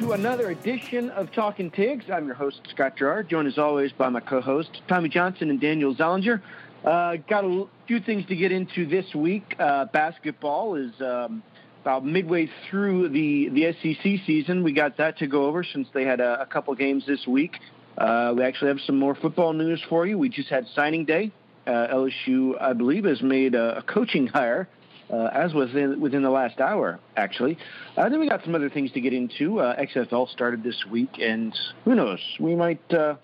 to another edition of Talking Tigs. I'm your host, Scott Gerard, joined as always by my co-host, Tommy Johnson and Daniel Zellinger. Uh, got a few things to get into this week. Uh, basketball is um, about midway through the, the SEC season. We got that to go over since they had a, a couple games this week. Uh, we actually have some more football news for you. We just had signing day. Uh, LSU, I believe, has made a, a coaching hire uh, as within within the last hour, actually. Uh, then we got some other things to get into. Uh, XFL started this week, and who knows? We might uh,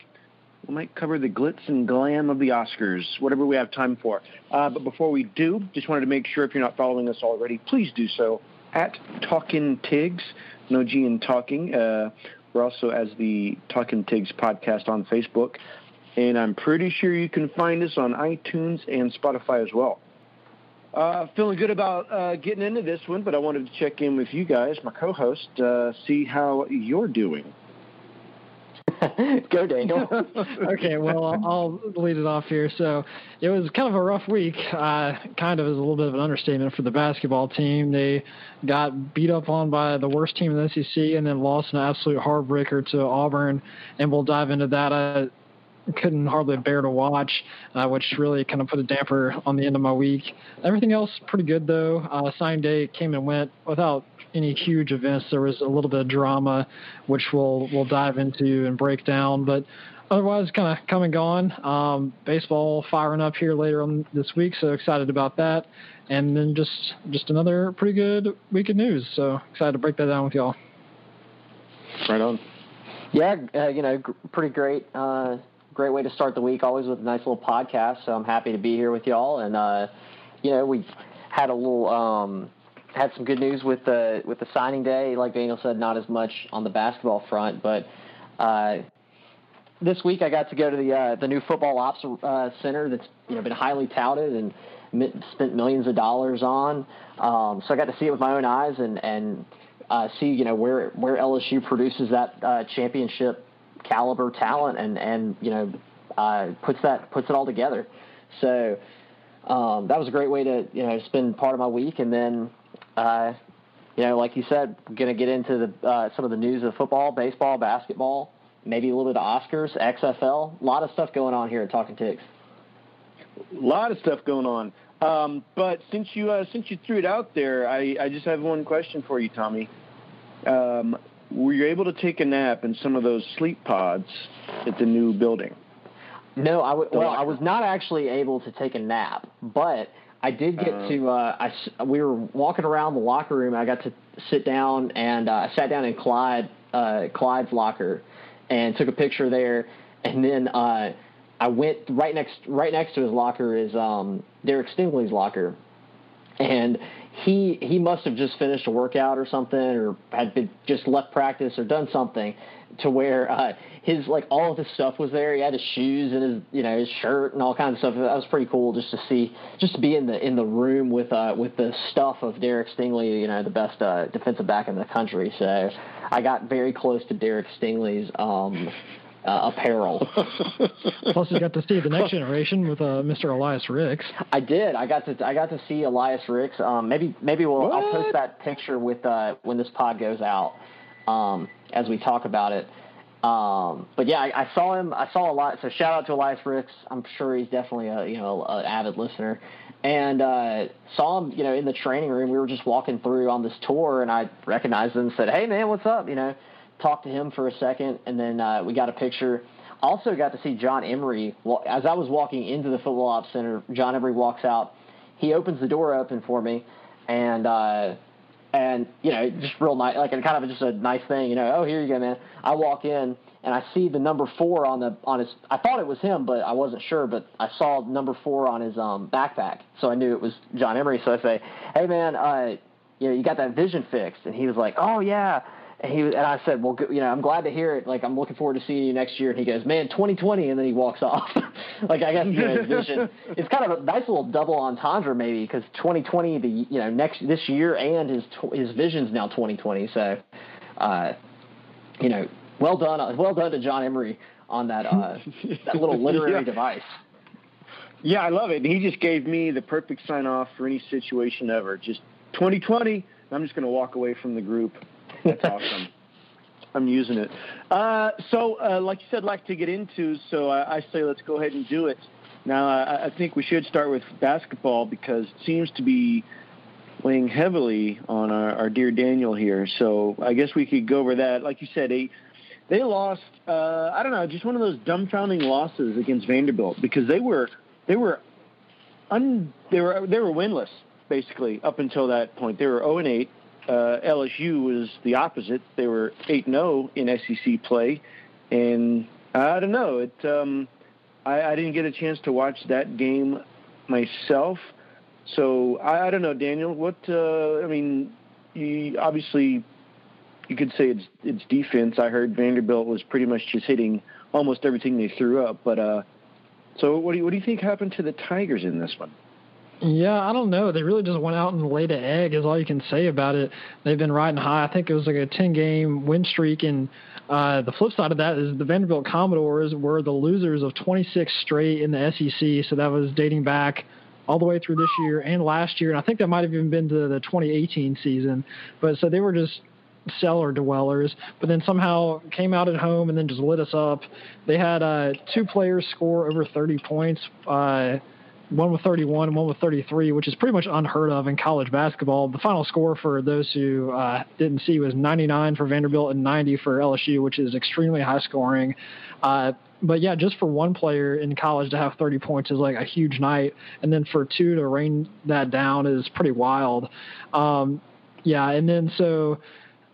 we might cover the glitz and glam of the Oscars, whatever we have time for. Uh, but before we do, just wanted to make sure if you're not following us already, please do so at Talkin' Tigs, no G in talking. Uh, we're also as the Talkin' Tigs podcast on Facebook, and I'm pretty sure you can find us on iTunes and Spotify as well. Uh, feeling good about uh, getting into this one, but I wanted to check in with you guys, my co-host, uh, see how you're doing. Go, Daniel. okay, well, I'll lead it off here. So it was kind of a rough week. Uh, kind of is a little bit of an understatement for the basketball team. They got beat up on by the worst team in the SEC and then lost an absolute heartbreaker to Auburn. And we'll dive into that. Couldn't hardly bear to watch, uh, which really kind of put a damper on the end of my week. Everything else pretty good though. Uh, sign day came and went without any huge events. There was a little bit of drama, which we'll we'll dive into and break down, but. Otherwise, kind of come and gone. Um, baseball firing up here later on this week, so excited about that. And then just just another pretty good week of news. So excited to break that down with y'all. Right on. Yeah, uh, you know, g- pretty great. Uh, great way to start the week, always with a nice little podcast. So I'm happy to be here with y'all. And uh, you know, we had a little um, had some good news with the with the signing day. Like Daniel said, not as much on the basketball front, but uh, this week I got to go to the uh, the new football ops uh, center that's you know been highly touted and spent millions of dollars on. Um, so I got to see it with my own eyes and and uh, see you know where where LSU produces that uh, championship caliber talent and and you know uh, puts that puts it all together. So um, that was a great way to you know spend part of my week, and then uh, you know like you said, going to get into the uh, some of the news of football, baseball, basketball, maybe a little bit of Oscars, XFL, a lot of stuff going on here at Talking Tigs. A lot of stuff going on. Um, but since you uh, since you threw it out there, I, I just have one question for you, Tommy. Um, were you able to take a nap in some of those sleep pods at the new building? No, I w- well, I was not actually able to take a nap, but I did get uh, to. Uh, I we were walking around the locker room. I got to sit down and uh, I sat down in Clyde uh, Clyde's locker and took a picture there, and then uh, I went right next right next to his locker is um, Derek Stingley's locker, and he he must have just finished a workout or something, or had been just left practice or done something to where uh, his like all of his stuff was there. He had his shoes and his you know his shirt and all kinds of stuff. That was pretty cool just to see, just to be in the in the room with uh with the stuff of Derek Stingley, you know, the best uh, defensive back in the country. So I got very close to Derek Stingley's um uh, apparel. Plus, you got to see the next generation with uh, Mr. Elias Ricks. I did. I got to. I got to see Elias Ricks. Um, maybe maybe we'll. what? I'll post that picture with uh, when this pod goes out. Um, as we talk about it. Um, but yeah, I, I, saw him. I saw a lot. So shout out to Elias Ricks. I'm sure he's definitely a you know an avid listener. And uh, saw him, you know, in the training room. We were just walking through on this tour, and I recognized him and said, "Hey, man, what's up?" You know talked to him for a second, and then uh, we got a picture. Also got to see John Emery. As I was walking into the football ops center, John Emery walks out. He opens the door open for me, and uh, and you know, just real nice, like kind of just a nice thing. You know, oh here you go, man. I walk in and I see the number four on the on his. I thought it was him, but I wasn't sure. But I saw number four on his um, backpack, so I knew it was John Emery. So I say, hey man, uh, you know, you got that vision fixed, and he was like, oh yeah. And he and I said, well, you know, I'm glad to hear it. Like, I'm looking forward to seeing you next year. And he goes, man, 2020, and then he walks off. like, I guess you know, his vision. It's kind of a nice little double entendre, maybe, because 2020, the you know next this year, and his his vision's now 2020. So, uh, you know, well done, well done to John Emery on that uh, that little literary yeah. device. Yeah, I love it. And he just gave me the perfect sign off for any situation ever. Just 2020. I'm just going to walk away from the group that's awesome. I'm using it. Uh, so, uh, like you said, like to get into, so I, I say let's go ahead and do it. Now, I, I think we should start with basketball because it seems to be weighing heavily on our, our dear Daniel here. So I guess we could go over that. Like you said, they they lost. Uh, I don't know, just one of those dumbfounding losses against Vanderbilt because they were they were un, they were they were winless basically up until that point. They were 0 and 8. Uh, LSU was the opposite. They were 8 0 in SEC play, and I don't know. It um, I, I didn't get a chance to watch that game myself, so I, I don't know, Daniel. What uh, I mean, you, obviously, you could say it's it's defense. I heard Vanderbilt was pretty much just hitting almost everything they threw up, but uh, so what do you what do you think happened to the Tigers in this one? Yeah, I don't know. They really just went out and laid an egg, is all you can say about it. They've been riding high. I think it was like a 10 game win streak. And uh, the flip side of that is the Vanderbilt Commodores were the losers of 26 straight in the SEC. So that was dating back all the way through this year and last year. And I think that might have even been to the 2018 season. But so they were just cellar dwellers, but then somehow came out at home and then just lit us up. They had uh, two players score over 30 points. Uh, one with 31 and one with 33, which is pretty much unheard of in college basketball. The final score for those who uh, didn't see was 99 for Vanderbilt and 90 for LSU, which is extremely high scoring. Uh, but yeah, just for one player in college to have 30 points is like a huge night, and then for two to rain that down is pretty wild. Um, yeah, and then so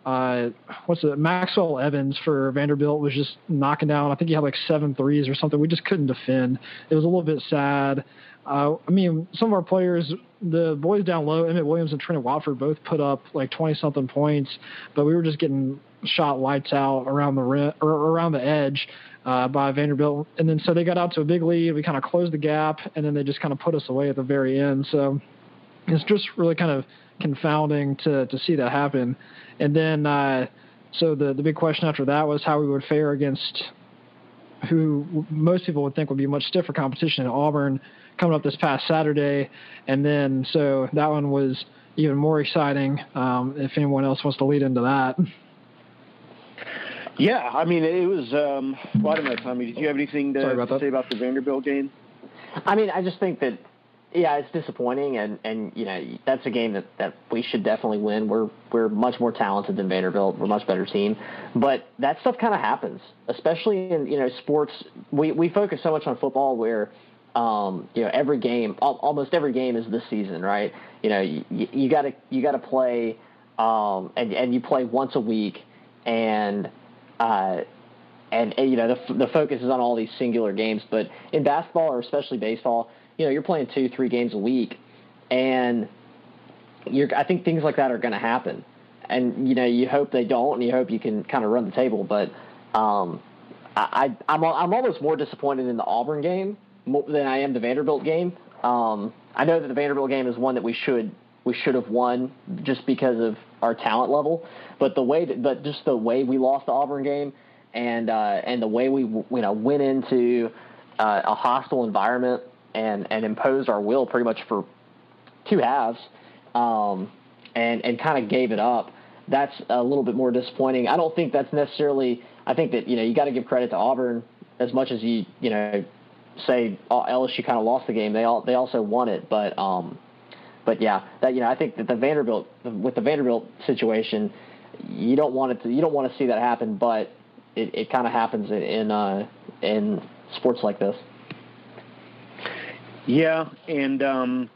uh, what's it? Maxwell Evans for Vanderbilt was just knocking down. I think he had like seven threes or something. We just couldn't defend. It was a little bit sad. Uh, I mean, some of our players, the boys down low, Emmitt Williams and Trent Watford, both put up like 20 something points, but we were just getting shot lights out around the rim, or around the edge uh, by Vanderbilt. And then so they got out to a big lead. We kind of closed the gap, and then they just kind of put us away at the very end. So it's just really kind of confounding to to see that happen. And then uh, so the the big question after that was how we would fare against who most people would think would be much stiffer competition in Auburn coming up this past Saturday, and then so that one was even more exciting. Um, if anyone else wants to lead into that. Yeah, I mean it was. Um, well, I don't know, Tommy. Did you have anything to, to say about the Vanderbilt game? I mean, I just think that yeah, it's disappointing, and and you know that's a game that that we should definitely win. We're we're much more talented than Vanderbilt. We're a much better team, but that stuff kind of happens, especially in you know sports. We we focus so much on football where. Um, you know, every game, almost every game is this season, right? You know, you, you gotta you gotta play, um, and and you play once a week, and uh, and, and you know the the focus is on all these singular games. But in basketball or especially baseball, you know, you're playing two, three games a week, and you're. I think things like that are going to happen, and you know, you hope they don't, and you hope you can kind of run the table. But um, I, I'm I'm almost more disappointed in the Auburn game than I am the Vanderbilt game. Um, I know that the Vanderbilt game is one that we should we should have won just because of our talent level, but the way that, but just the way we lost the Auburn game and uh, and the way we you know went into uh, a hostile environment and and imposed our will pretty much for two halves, um, and and kind of gave it up. That's a little bit more disappointing. I don't think that's necessarily. I think that you know you got to give credit to Auburn as much as you you know say LSU kind of lost the game. They all they also won it, but um, but yeah, that you know I think that the Vanderbilt with the Vanderbilt situation, you don't want it to you don't want to see that happen, but it, it kind of happens in in, uh, in sports like this. Yeah, and um,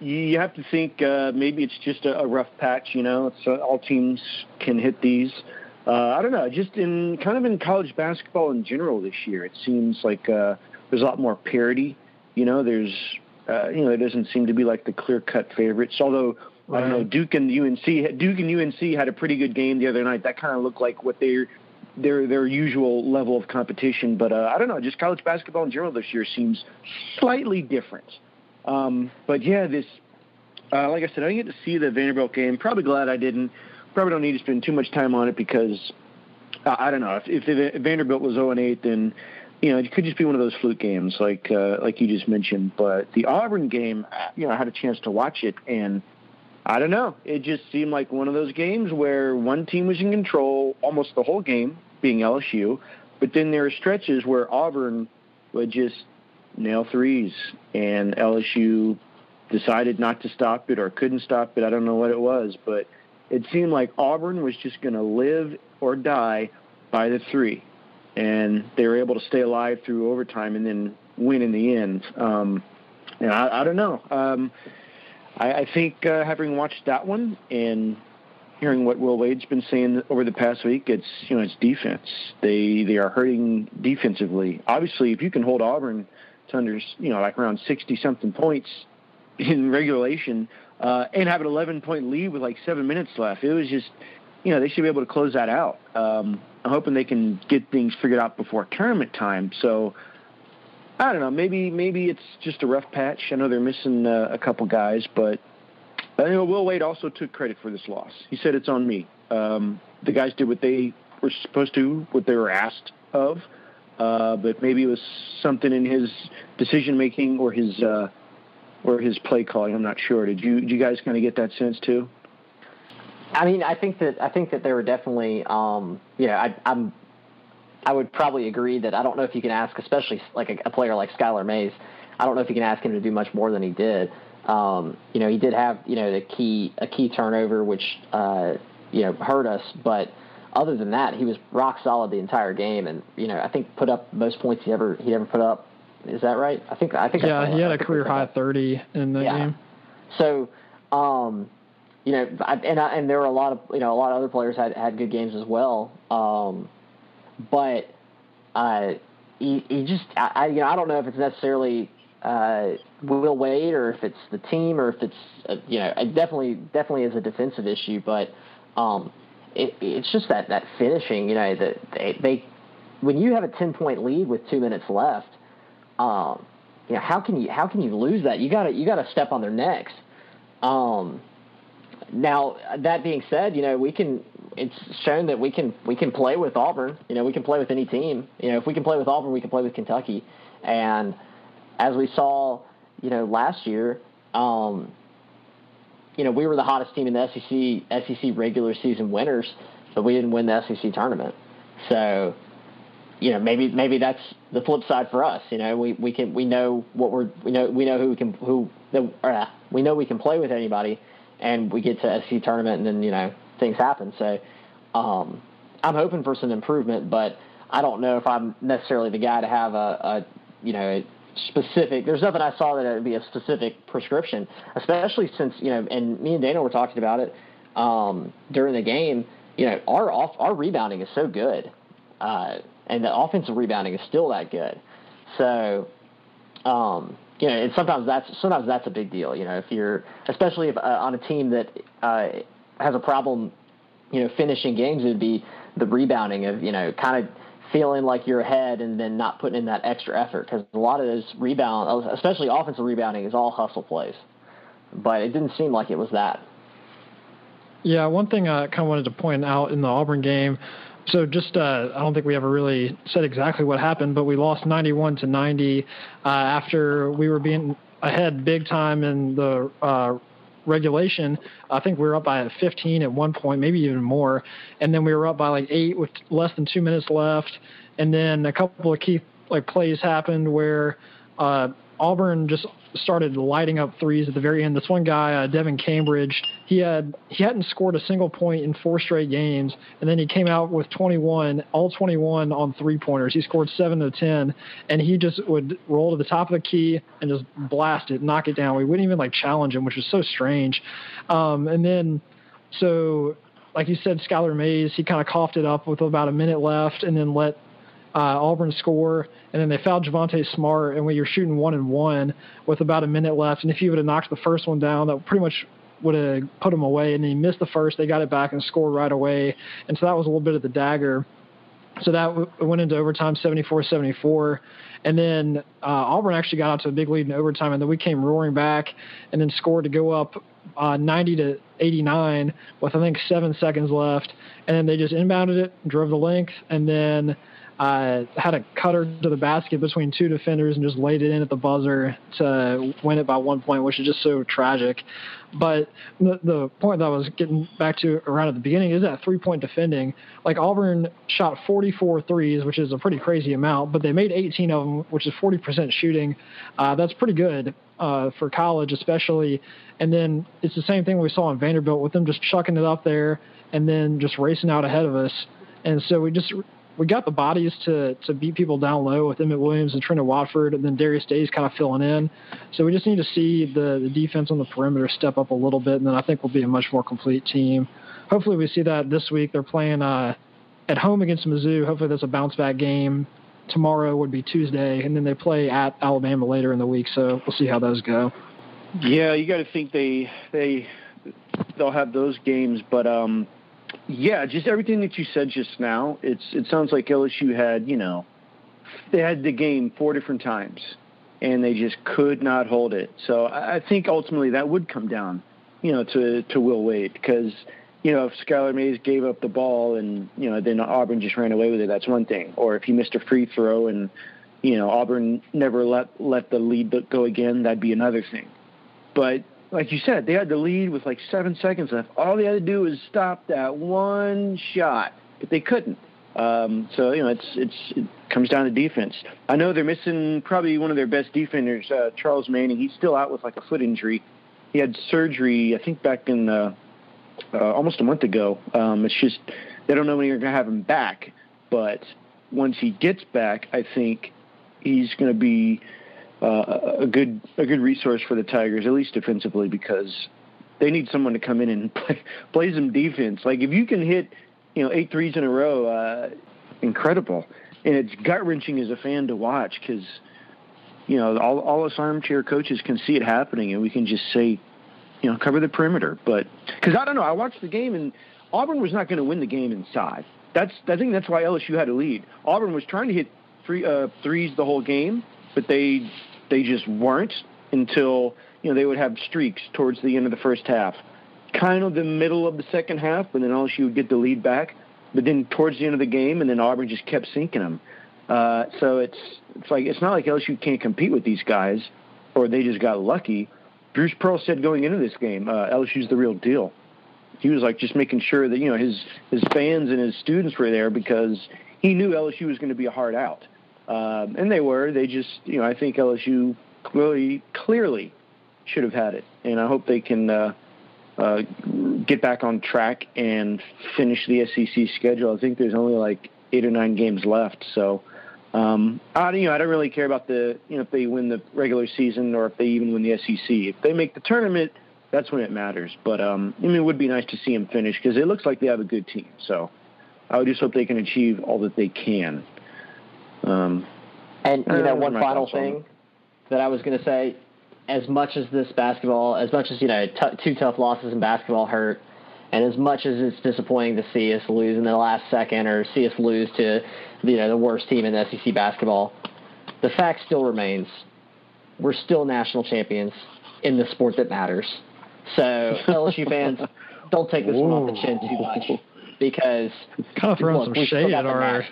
you have to think uh, maybe it's just a, a rough patch. You know, it's uh, all teams can hit these. Uh, I don't know. Just in kind of in college basketball in general this year, it seems like uh, there's a lot more parity. You know, there's uh, you know, it doesn't seem to be like the clear cut favorites. Although right. I don't know, Duke and UNC, Duke and UNC had a pretty good game the other night. That kind of looked like what they their their usual level of competition. But uh, I don't know, just college basketball in general this year seems slightly different. Um, but yeah, this uh, like I said, I didn't get to see the Vanderbilt game. Probably glad I didn't. Probably don't need to spend too much time on it because uh, I don't know if, if Vanderbilt was 0 and 8, then you know it could just be one of those fluke games like uh, like you just mentioned. But the Auburn game, you know, I had a chance to watch it and I don't know. It just seemed like one of those games where one team was in control almost the whole game, being LSU, but then there are stretches where Auburn would just nail threes, and LSU decided not to stop it or couldn't stop it. I don't know what it was, but it seemed like Auburn was just going to live or die by the three, and they were able to stay alive through overtime and then win in the end. Um, and I, I don't know. Um, I, I think uh, having watched that one and hearing what Will Wade's been saying over the past week, it's you know it's defense. They they are hurting defensively. Obviously, if you can hold Auburn to under you know like around sixty something points in regulation uh, and have an eleven point lead with like seven minutes left, it was just you know they should be able to close that out. Um, I'm hoping they can get things figured out before tournament time. So I don't know. Maybe maybe it's just a rough patch. I know they're missing uh, a couple guys, but I know Will Wade also took credit for this loss. He said it's on me. Um, the guys did what they were supposed to, what they were asked of, uh, but maybe it was something in his decision making or his uh, or his play calling. I'm not sure. Did you did you guys kind of get that sense too? I mean, I think that I think that there were definitely, um, you know, I, I'm I would probably agree that I don't know if you can ask, especially like a, a player like Skylar Mays, I don't know if you can ask him to do much more than he did. Um, you know, he did have you know the key a key turnover which uh, you know hurt us, but other than that, he was rock solid the entire game, and you know I think put up most points he ever he ever put up. Is that right? I think I think yeah I he had a career high thirty in the yeah. game. So, um, you know, I, and I, and there were a lot of you know a lot of other players had had good games as well. Um, but uh, he, he just I, I you know I don't know if it's necessarily uh, Will Wade or if it's the team or if it's uh, you know it definitely definitely is a defensive issue, but um, it, it's just that that finishing. You know that they, they when you have a ten point lead with two minutes left, um, you know how can you how can you lose that? You got to you got to step on their necks. Um, now that being said, you know we can it's shown that we can we can play with Auburn. You know, we can play with any team. You know, if we can play with Auburn, we can play with Kentucky. And as we saw, you know, last year, um, you know, we were the hottest team in the SEC SEC regular season winners, but we didn't win the SEC tournament. So, you know, maybe maybe that's the flip side for us. You know, we, we can we know what we're we know we know who we can who uh, we know we can play with anybody, and we get to SEC tournament, and then you know things happen. So um, I'm hoping for some improvement, but I don't know if I'm necessarily the guy to have a, a you know specific. There's nothing I saw that it would be a specific prescription, especially since you know, and me and Dana were talking about it um, during the game. You know, our off, our rebounding is so good, uh, and the offensive rebounding is still that good. So, um, you know, and sometimes that's sometimes that's a big deal. You know, if you're especially if, uh, on a team that uh, has a problem, you know, finishing games, it would be the rebounding of, you know, kind of feeling like you're ahead and then not putting in that extra effort because a lot of those rebound, especially offensive rebounding, is all hustle plays. But it didn't seem like it was that. Yeah, one thing I kind of wanted to point out in the Auburn game. So just, uh, I don't think we ever really said exactly what happened, but we lost 91 to 90 uh, after we were being ahead big time in the uh, regulation. I think we were up by 15 at one point, maybe even more, and then we were up by like eight with less than two minutes left, and then a couple of key like plays happened where uh, Auburn just started lighting up threes at the very end. This one guy, uh, Devin Cambridge, he had he hadn't scored a single point in four straight games, and then he came out with 21, all 21 on three pointers. He scored seven to ten, and he just would roll to the top of the key and just blast it, knock it down. We wouldn't even like challenge him, which was so strange. Um, and then, so like you said, Skylar Mays, he kind of coughed it up with about a minute left, and then let uh, Auburn score, and then they fouled Javonte Smart, and when you're shooting one and one with about a minute left, and if you would have knocked the first one down, that pretty much would have put them away. And he missed the first, they got it back and scored right away, and so that was a little bit of the dagger. So that w- went into overtime, 74-74, and then uh, Auburn actually got out to a big lead in overtime, and then we came roaring back, and then scored to go up uh, 90 to 89 with I think seven seconds left, and then they just inbounded it, drove the length, and then uh, had a cutter to the basket between two defenders and just laid it in at the buzzer to win it by one point, which is just so tragic. But the, the point that I was getting back to around at the beginning is that three point defending. Like Auburn shot 44 threes, which is a pretty crazy amount, but they made 18 of them, which is 40% shooting. Uh, that's pretty good uh, for college, especially. And then it's the same thing we saw in Vanderbilt with them just chucking it up there and then just racing out ahead of us. And so we just we got the bodies to to beat people down low with Emmitt Williams and Trendon Watford, and then Darius Days kind of filling in. So we just need to see the, the defense on the perimeter step up a little bit, and then I think we'll be a much more complete team. Hopefully, we see that this week. They're playing uh, at home against Mizzou. Hopefully, that's a bounce back game. Tomorrow would be Tuesday, and then they play at Alabama later in the week. So we'll see how those go. Yeah, you got to think they they they'll have those games, but um, yeah, just everything that you said just now. It's it sounds like LSU had you know they had the game four different times, and they just could not hold it. So I think ultimately that would come down, you know, to to Will Wade because you know if Skylar Mays gave up the ball and you know then Auburn just ran away with it, that's one thing. Or if he missed a free throw and you know Auburn never let let the lead go again, that'd be another thing. But like you said, they had the lead with like seven seconds left. All they had to do was stop that one shot, but they couldn't. Um, so you know, it's it's it comes down to defense. I know they're missing probably one of their best defenders, uh, Charles Manning. He's still out with like a foot injury. He had surgery, I think, back in uh, uh, almost a month ago. Um, it's just they don't know when you're going to have him back, but once he gets back, I think he's going to be uh, a good a good resource for the Tigers, at least defensively, because they need someone to come in and play, play some defense. Like if you can hit, you know, eight threes in a row, uh, incredible. And it's gut wrenching as a fan to watch because, you know, all all us armchair coaches can see it happening, and we can just say, you know, cover the perimeter. But because I don't know, I watched the game and Auburn was not going to win the game inside. That's I think that's why LSU had a lead. Auburn was trying to hit three uh, threes the whole game, but they they just weren't until you know they would have streaks towards the end of the first half, kind of the middle of the second half, and then LSU would get the lead back. But then towards the end of the game, and then Auburn just kept sinking them. Uh, so it's it's like it's not like LSU can't compete with these guys, or they just got lucky. Bruce Pearl said going into this game, uh, LSU's the real deal. He was like just making sure that you know his his fans and his students were there because he knew LSU was going to be a hard out. Um, and they were. They just, you know, I think LSU clearly, clearly should have had it. And I hope they can uh, uh, get back on track and finish the SEC schedule. I think there's only like eight or nine games left. So, um, I, you know, I don't really care about the, you know, if they win the regular season or if they even win the SEC. If they make the tournament, that's when it matters. But um, I mean, it would be nice to see them finish because it looks like they have a good team. So, I would just hope they can achieve all that they can. Um, and you know, one final thing that I was going to say, as much as this basketball, as much as you know, t- two tough losses in basketball hurt, and as much as it's disappointing to see us lose in the last second or see us lose to you know the worst team in the SEC basketball, the fact still remains: we're still national champions in the sport that matters. So LSU fans, don't take this Whoa. one off the chin too much because kind of throwing look, some shade at our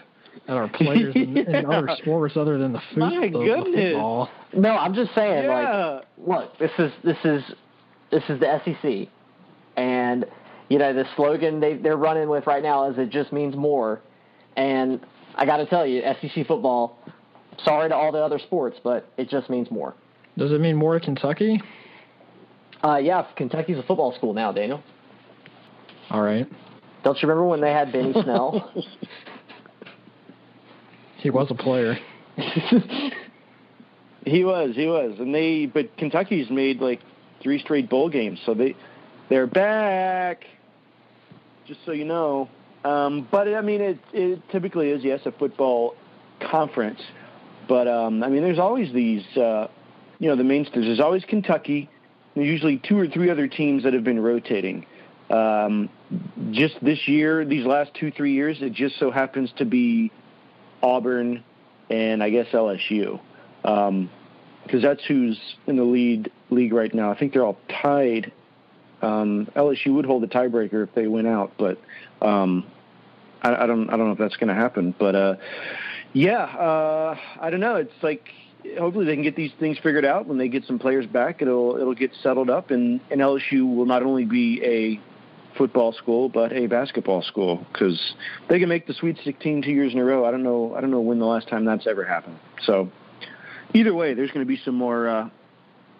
at our players yeah. in, in, other sports other than the food. My goodness. Football. No, I'm just saying. Yeah. Like, look, this is this is this is the SEC, and you know the slogan they they're running with right now is it just means more, and I got to tell you, SEC football. Sorry to all the other sports, but it just means more. Does it mean more Kentucky? Uh, yeah, Kentucky's a football school now, Daniel. All right. Don't you remember when they had Benny Snell? He was a player. he was, he was, and they. But Kentucky's made like three straight bowl games, so they they're back. Just so you know, um, but I mean, it, it typically is yes a football conference, but um, I mean, there's always these, uh, you know, the mainstays. There's always Kentucky. There's usually two or three other teams that have been rotating. Um, just this year, these last two three years, it just so happens to be Auburn, and I guess LSU, because um, that's who's in the lead league right now. I think they're all tied. Um, LSU would hold the tiebreaker if they win out, but um, I, I, don't I don't know if that's going to happen. But uh, Yeah, uh, I don't know. It's like hopefully they can get these things figured out when they get some players back. It'll it'll get settled up, and, and LSU will not only be a football school but a basketball school because they can make the Sweet 16 two years in a row. I don't know. I don't know when the last time that's ever happened. So either way, there's going to be some more uh,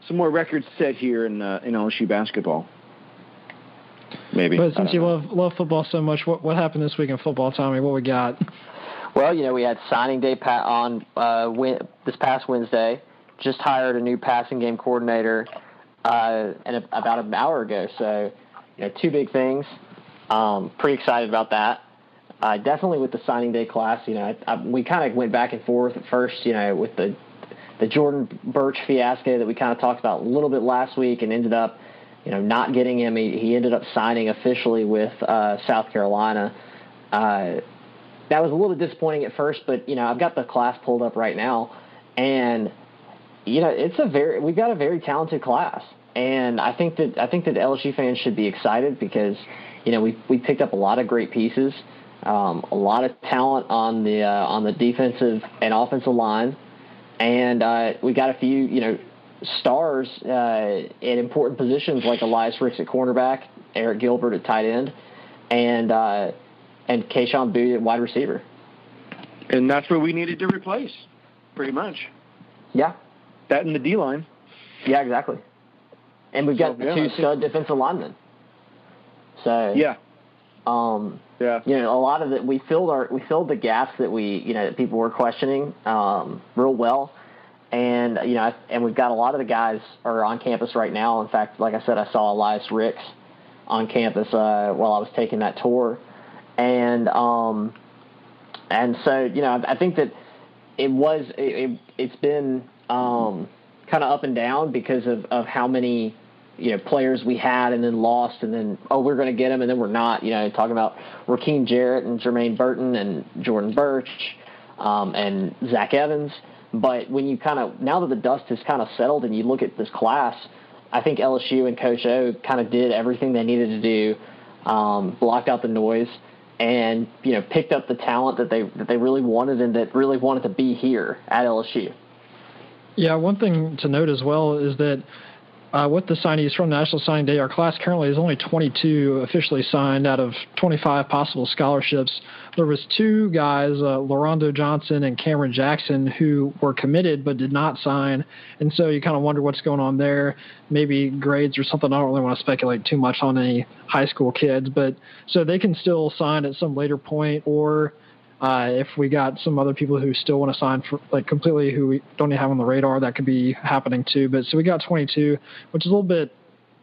some more records set here in uh, in LSU basketball. Maybe. But since you know. love love football so much, what what happened this week in football, Tommy? What we got? Well, you know, we had signing day on uh, this past Wednesday. Just hired a new passing game coordinator, uh, and about an hour ago. So, you know, two big things. Um, pretty excited about that. Uh, definitely with the signing day class, you know, I, I, we kind of went back and forth at first, you know, with the the Jordan Burch fiasco that we kind of talked about a little bit last week, and ended up, you know, not getting him. He, he ended up signing officially with uh, South Carolina. Uh, that was a little bit disappointing at first, but you know I've got the class pulled up right now, and you know it's a very we've got a very talented class, and I think that I think that LSU fans should be excited because you know we we picked up a lot of great pieces, um, a lot of talent on the uh, on the defensive and offensive line, and uh, we got a few you know stars uh, in important positions like Elias Ricks at cornerback, Arik Gilbert at tight end, and uh, and Kayshon Boutte at wide receiver. And that's what we needed to replace, pretty much. Yeah. That and the D line. Yeah, exactly. And we've got so, yeah, two stud defensive linemen. So yeah, um, yeah, you know, a lot of it we filled our we filled the gaps that we you know that people were questioning um, real well, and you know, and we've got a lot of the guys are on campus right now. In fact, like I said, I saw Elias Ricks on campus uh, while I was taking that tour. And um, and so you know I think that it was it, has been um, kind of up and down because of of how many you know players we had and then lost and then oh we're going to get them and then we're not you know talking about Rakim Jarrett and Jermaine Burton and Jordan Burch um, and Zach Evans but when you kind of now that the dust has kind of settled and you look at this class I think LSU and Coach O kind of did everything they needed to do um, blocked out the noise and you know picked up the talent that they that they really wanted and that really wanted to be here at LSU. Yeah, one thing to note as well is that uh, with the signees from National Signing Day, our class currently is only 22 officially signed out of 25 possible scholarships. There was two guys, uh, Johnson and Cameron Jackson, who were committed but did not sign, and so you kind of wonder what's going on there. Maybe grades or something. I don't really want to speculate too much on any high school kids, but so they can still sign at some later point, or uh, if we got some other people who still want to sign for like completely who we don't have on the radar, that could be happening too. But so we got 22, which is a little bit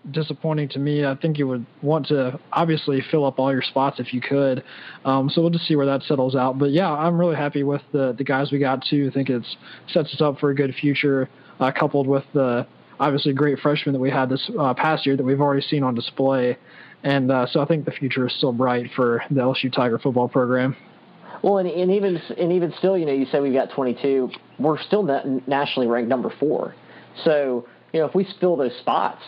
disappointing to me. I think you would want to obviously fill up all your spots if you could. Um, so we'll just see where that settles out. But yeah, I'm really happy with the the guys we got too. I think it sets us up for a good future, uh, coupled with the obviously great freshmen that we had this uh, past year that we've already seen on display. And uh, so I think the future is still bright for the LSU Tiger football program. Well, and, and even and even still, you know, you say we've got 22. We're still nationally ranked number four. So you know, if we fill those spots,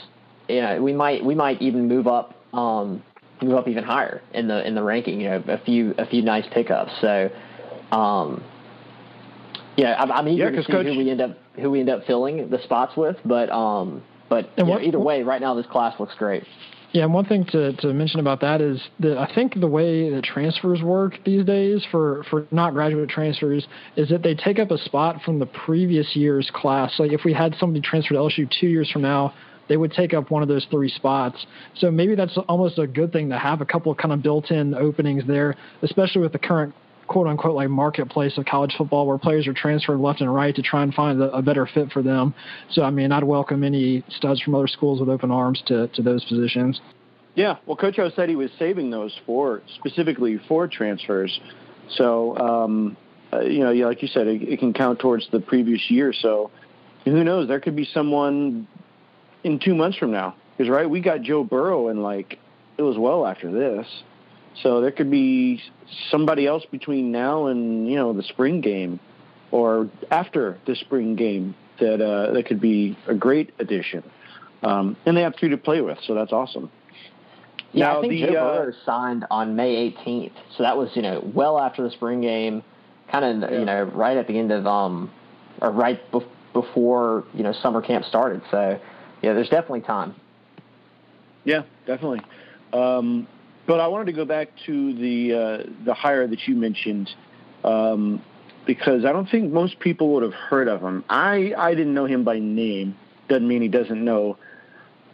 you know, we might we might even move up um, move up even higher in the in the ranking. You know, a few a few nice pickups. So, um, yeah, I'm, I'm eager yeah, to see Coach, who we end up who we end up filling the spots with. But um, but what, either way, right now this class looks great. Yeah, and one thing to, to mention about that is that I think the way that transfers work these days for, for not graduate transfers is that they take up a spot from the previous year's class. Like if we had somebody transfer to LSU two years from now, they would take up one of those three spots. So maybe that's almost a good thing to have a couple of kind of built-in openings there, especially with the current quote unquote like marketplace of college football where players are transferred left and right to try and find a, a, better fit for them. So I mean, I'd welcome any studs from other schools with open arms to to those positions. Yeah, well, Coach O said he was saving those for specifically for transfers. So um, uh, you know, like you said, it, it can count towards the previous year. So who knows? There could be someone in two months from now. Because right, we got Joe Burrow, and like it was well after this. So there could be somebody else between now and you know the spring game, or after the spring game that uh, that could be a great addition. Um, and they have two to play with, so that's awesome. Yeah, now, I think the, Joe uh, Burrow signed on May 18th, so that was you know well after the spring game, kind of yeah. you know right at the end of um or right be- before you know summer camp started. So yeah, there's definitely time. Yeah, definitely. Um, but I wanted to go back to the uh, the hire that you mentioned um, because I don't think most people would have heard of him. I I didn't know him by name. Doesn't mean he doesn't know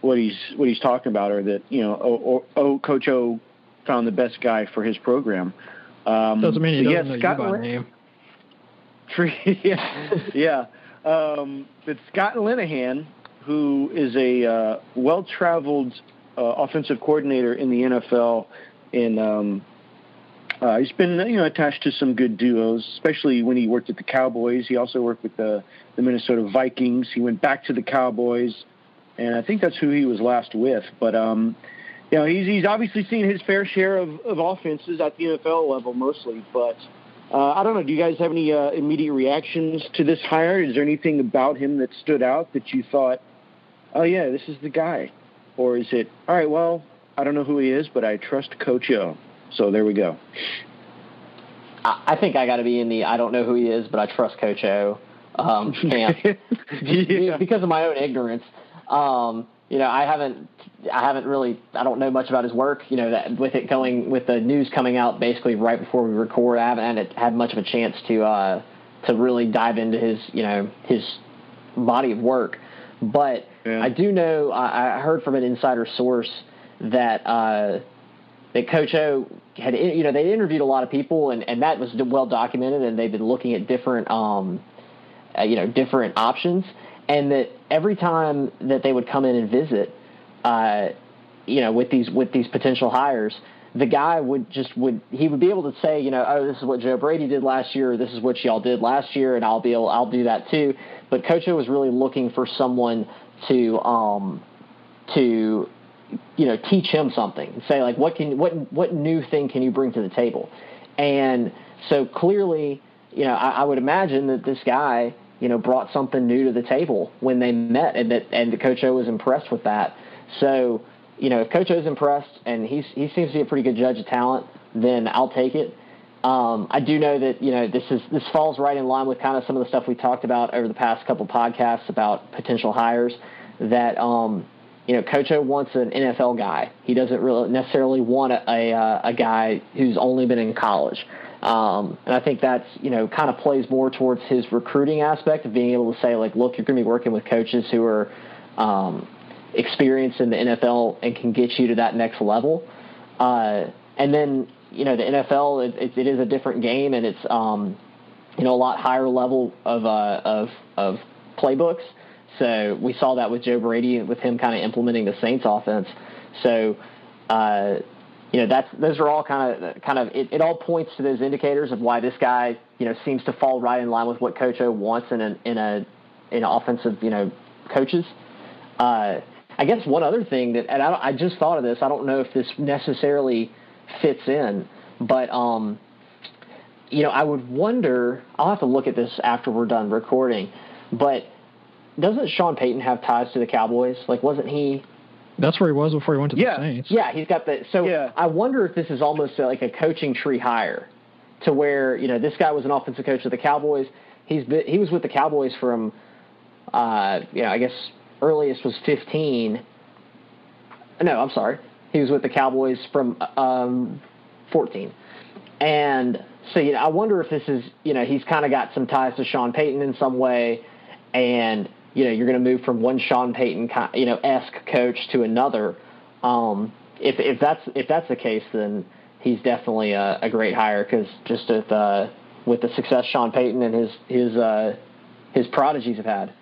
what he's what he's talking about, or that you know, oh, oh Coach O found the best guy for his program. Um, doesn't mean he doesn't know Scott you by name. yeah, yeah. Um, but Scott Linehan, who is a uh, well-traveled offensive coordinator in the NFL, and um, uh, he's been you know attached to some good duos, especially when he worked at the Cowboys. He also worked with the the Minnesota Vikings. He went back to the Cowboys, and I think that's who he was last with. But um, you know, he's he's obviously seen his fair share of, of offenses at the NFL level mostly, but. Uh, I don't know. Do you guys have any uh, immediate reactions to this hire? Is there anything about him that stood out that you thought, oh yeah, this is the guy? Or is it, all right, well, I don't know who he is, but I trust Coach O. So there we go. I think I got to be in the I don't know who he is, but I trust Coach O um, camp yeah. because of my own ignorance. Um, you know, I haven't, I haven't really, I don't know much about his work. You know, that with it going, with the news coming out basically right before we record, I haven't had much of a chance to, uh, to really dive into his, you know, his body of work. But yeah. I do know, I, I heard from an insider source that, uh, that Coach O had, you know, they interviewed a lot of people, and, and that was well documented, and they've been looking at different, um, uh, you know, different options, and that every time that they would come in and visit, uh, you know, with these with these potential hires, the guy would just would he would be able to say, you know, oh, this is what Joe Brady did last year, or this is what y'all did last year, and I'll be able, I'll do that too. But Coach O was really looking for someone to um, to you know teach him something. Say like what can what what new thing can you bring to the table? And so clearly you know I, I would imagine that this guy you know brought something new to the table when they met and that and the coach O was impressed with that. So you know if coach O is impressed and he's he seems to be a pretty good judge of talent then I'll take it um, I do know that you know this is this falls right in line with kind of some of the stuff we talked about over the past couple podcasts about potential hires that um, you know, Coach O wants an NFL guy. He doesn't really necessarily want a a, a guy who's only been in college. Um, and I think that's you know kind of plays more towards his recruiting aspect of being able to say like, look, you're going to be working with coaches who are um, experienced in the NFL and can get you to that next level. Uh, and then you know the NFL it, it is a different game and it's um, you know a lot higher level of uh, of of playbooks. So we saw that with Joe Brady with him kind of implementing the Saints offense. So, uh, you know, that's those are all kind of kind of it, it, all points to those indicators of why this guy you know seems to fall right in line with what Coach O wants in a in a in offensive you know coaches. Uh, I guess one other thing that and I, I just thought of this. I don't know if this necessarily fits in, but um, you know, I would wonder. I'll have to look at this after we're done recording, but doesn't Sean Payton have ties to the Cowboys? Like, wasn't he? That's where he was before he went to yeah. the Saints. Yeah, he's got the. So yeah. I wonder if this is almost like a coaching tree hire, to where you know this guy was an offensive coach of the Cowboys. He's been, he was with the Cowboys from, uh, you know, I guess earliest was 15. No, I'm sorry. He was with the Cowboys from um, 14, and so you know I wonder if this is you know he's kind of got some ties to Sean Payton in some way, and you know you're going to move from one Sean Payton you know esque coach to another. Um, if if that's if that's the case, then he's definitely a, a great hire because just with uh, with the success Sean Payton and his his uh, his prodigies have had.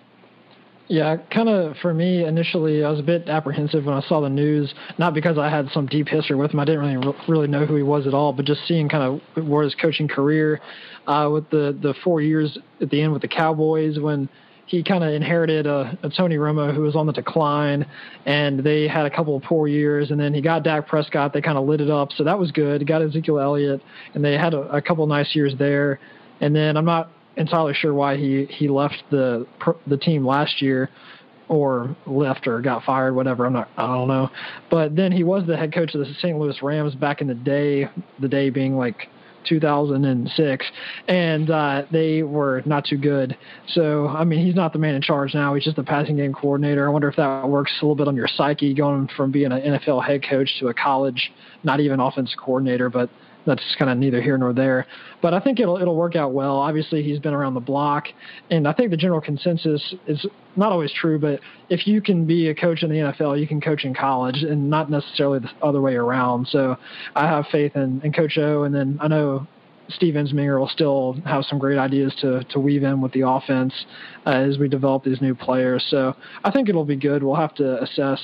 Yeah, kind of for me initially, I was a bit apprehensive when I saw the news. Not because I had some deep history with him, I didn't really really know who he was at all, but just seeing kind of where his coaching career, uh, with the the four years at the end with the Cowboys when he kind of inherited a, a, Tony Romo who was on the decline, and they had a couple of poor years. And then he got Dak Prescott. They kind of lit it up, so that was good. He got Ezekiel Elliott, and they had a, a couple nice years there. And then I'm not entirely sure why he he left the the team last year, or left or got fired, whatever. I'm not. I don't know. But then he was the head coach of the St. Louis Rams back in the day. The day being like 2006, and uh, they were not too good. So, I mean, he's not the man in charge now. He's just the passing game coordinator. I wonder if that works a little bit on your psyche going from being an NFL head coach to a college, not even offensive coordinator, but that's kind of neither here nor there. But I think it'll it'll work out well. Obviously, he's been around the block, and I think the general consensus is not always true. But if you can be a coach in the NFL, you can coach in college, and not necessarily the other way around. So I have faith in, in Coach O, and then I know Steve Ensminger will still have some great ideas to, to weave in with the offense uh, as we develop these new players. So I think it'll be good. We'll have to assess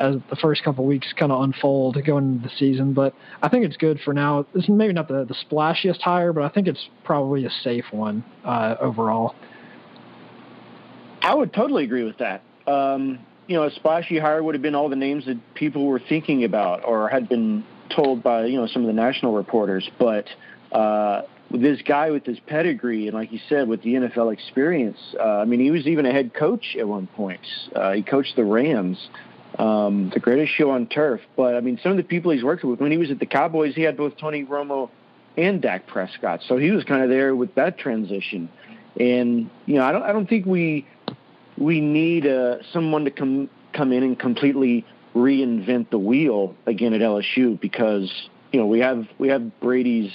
as the first couple weeks kind of unfold going into the season. But I think it's good for now. Is maybe not the, the splashiest hire, but I think it's probably a safe one uh, overall. I would totally agree with that. Um, you know, a splashy hire would have been all the names that people were thinking about or had been told by you know some of the national reporters. But uh, this guy with his pedigree and, like you said, with the NFL experience, uh, I mean, he was even a head coach at one point. Uh, he coached the Rams um, the greatest show on turf. But I mean, some of the people he's worked with when he was at the Cowboys, he had both Tony Romo and Dak Prescott, so he was kind of there with that transition. And you know, I don't I don't think we we need uh, someone to come come in and completely reinvent the wheel again at LSU because you know we have we have Brady's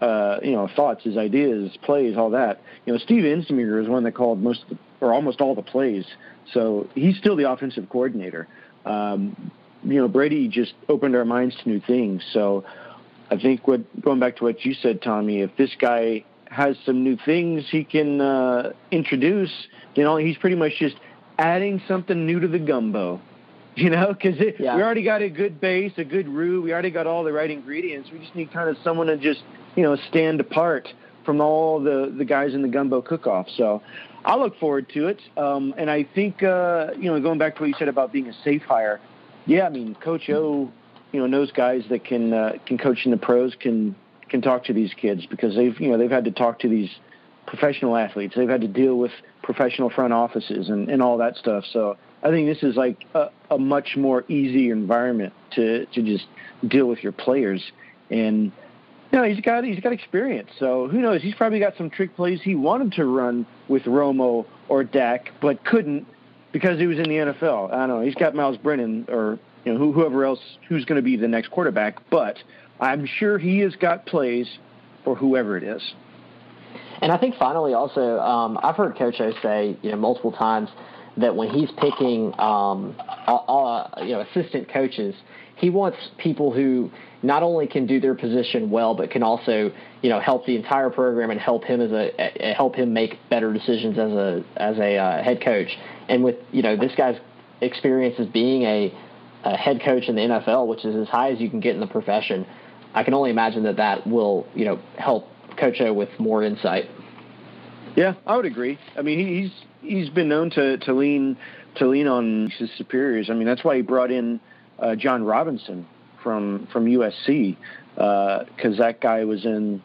uh, you know thoughts, his ideas, plays, all that. You know, Steve Ensminger is one that called most or almost all the plays, so he's still the offensive coordinator um, you know, Brady just opened our minds to new things. So I think what going back to what you said, Tommy, if this guy has some new things he can uh, introduce, you know, he's pretty much just adding something new to the gumbo. You know, because yeah. we already got a good base, a good roux. We already got all the right ingredients. We just need kind of someone to just, you know, stand apart from all the the guys in the gumbo cook-off. So I look forward to it. Um, and I think, uh, you know, going back to what you said about being a safe hire, yeah, I mean, Coach O, you know, knows guys that can uh, can coach in the pros, can can talk to these kids because they've you know they've had to talk to these professional athletes. They've had to deal with professional front offices and, and all that stuff. So I think this is like a, a much more easy environment to to just deal with your players. And no, he's got he's got experience. So who knows? He's probably got some trick plays he wanted to run with Romo or Dak, but couldn't because he was in the NFL. I don't know. He's got Miles Brennan or you know whoever else who's going to be the next quarterback, but I'm sure he has got plays for whoever it is. And I think finally, also, um, I've heard Coach O say you know multiple times that when he's picking um, uh, you know assistant coaches, he wants people who not only can do their position well, but can also you know help the entire program and help him as a help him make better decisions as a as a uh, head coach. And with you know this guy's experience as being a, a head coach in the NFL, which is as high as you can get in the profession, I can only imagine that that will you know help Coach O with more insight. Yeah, I would agree. I mean, he's he's been known to to lean to lean on his superiors. I mean, that's why he brought in uh, Jon Robinson from from USC because uh, that guy was in